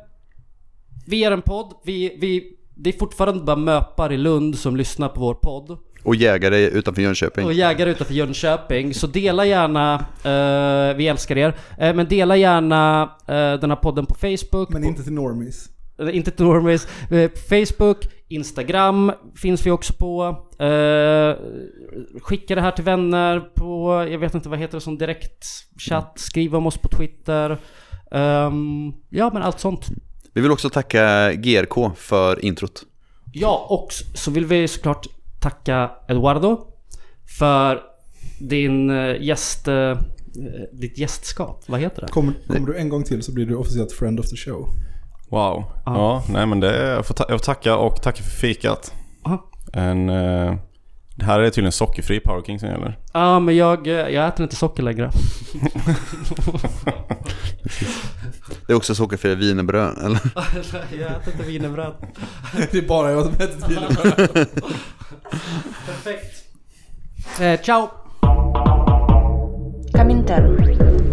vi är en podd. Vi, vi, det är fortfarande bara möpar i Lund som lyssnar på vår podd. Och jägare utanför Jönköping. Och jägare utanför Jönköping. Så dela gärna, eh, vi älskar er. Eh, men dela gärna eh, den här podden på Facebook. Men inte till normies. eller inte till Normis. Eh, Facebook, Instagram finns vi också på. Eh, skicka det här till vänner på, jag vet inte vad heter det som direktchatt. Skriv om oss på Twitter. Ehm, ja men allt sånt. Vi vill också tacka GRK för introt. Ja och så vill vi såklart tacka Eduardo för din eh, gäst... eh, ditt gästskap. Vad heter det? Kommer, kommer du en gång till så blir du officiellt friend of the show. Wow. Ja, nej men det jag får, ta- jag får tacka och tacka för fikat. Aha. En, eh, det här är tydligen sockerfri Power King som gäller. Ja men jag, jag äter inte socker längre. Det är också sockerfria wienerbröd, eller? Jag äter inte wienerbröd. Det är bara jag som äter wienerbröd. Perfekt. Eh, ciao! inte!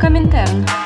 Комінтерн.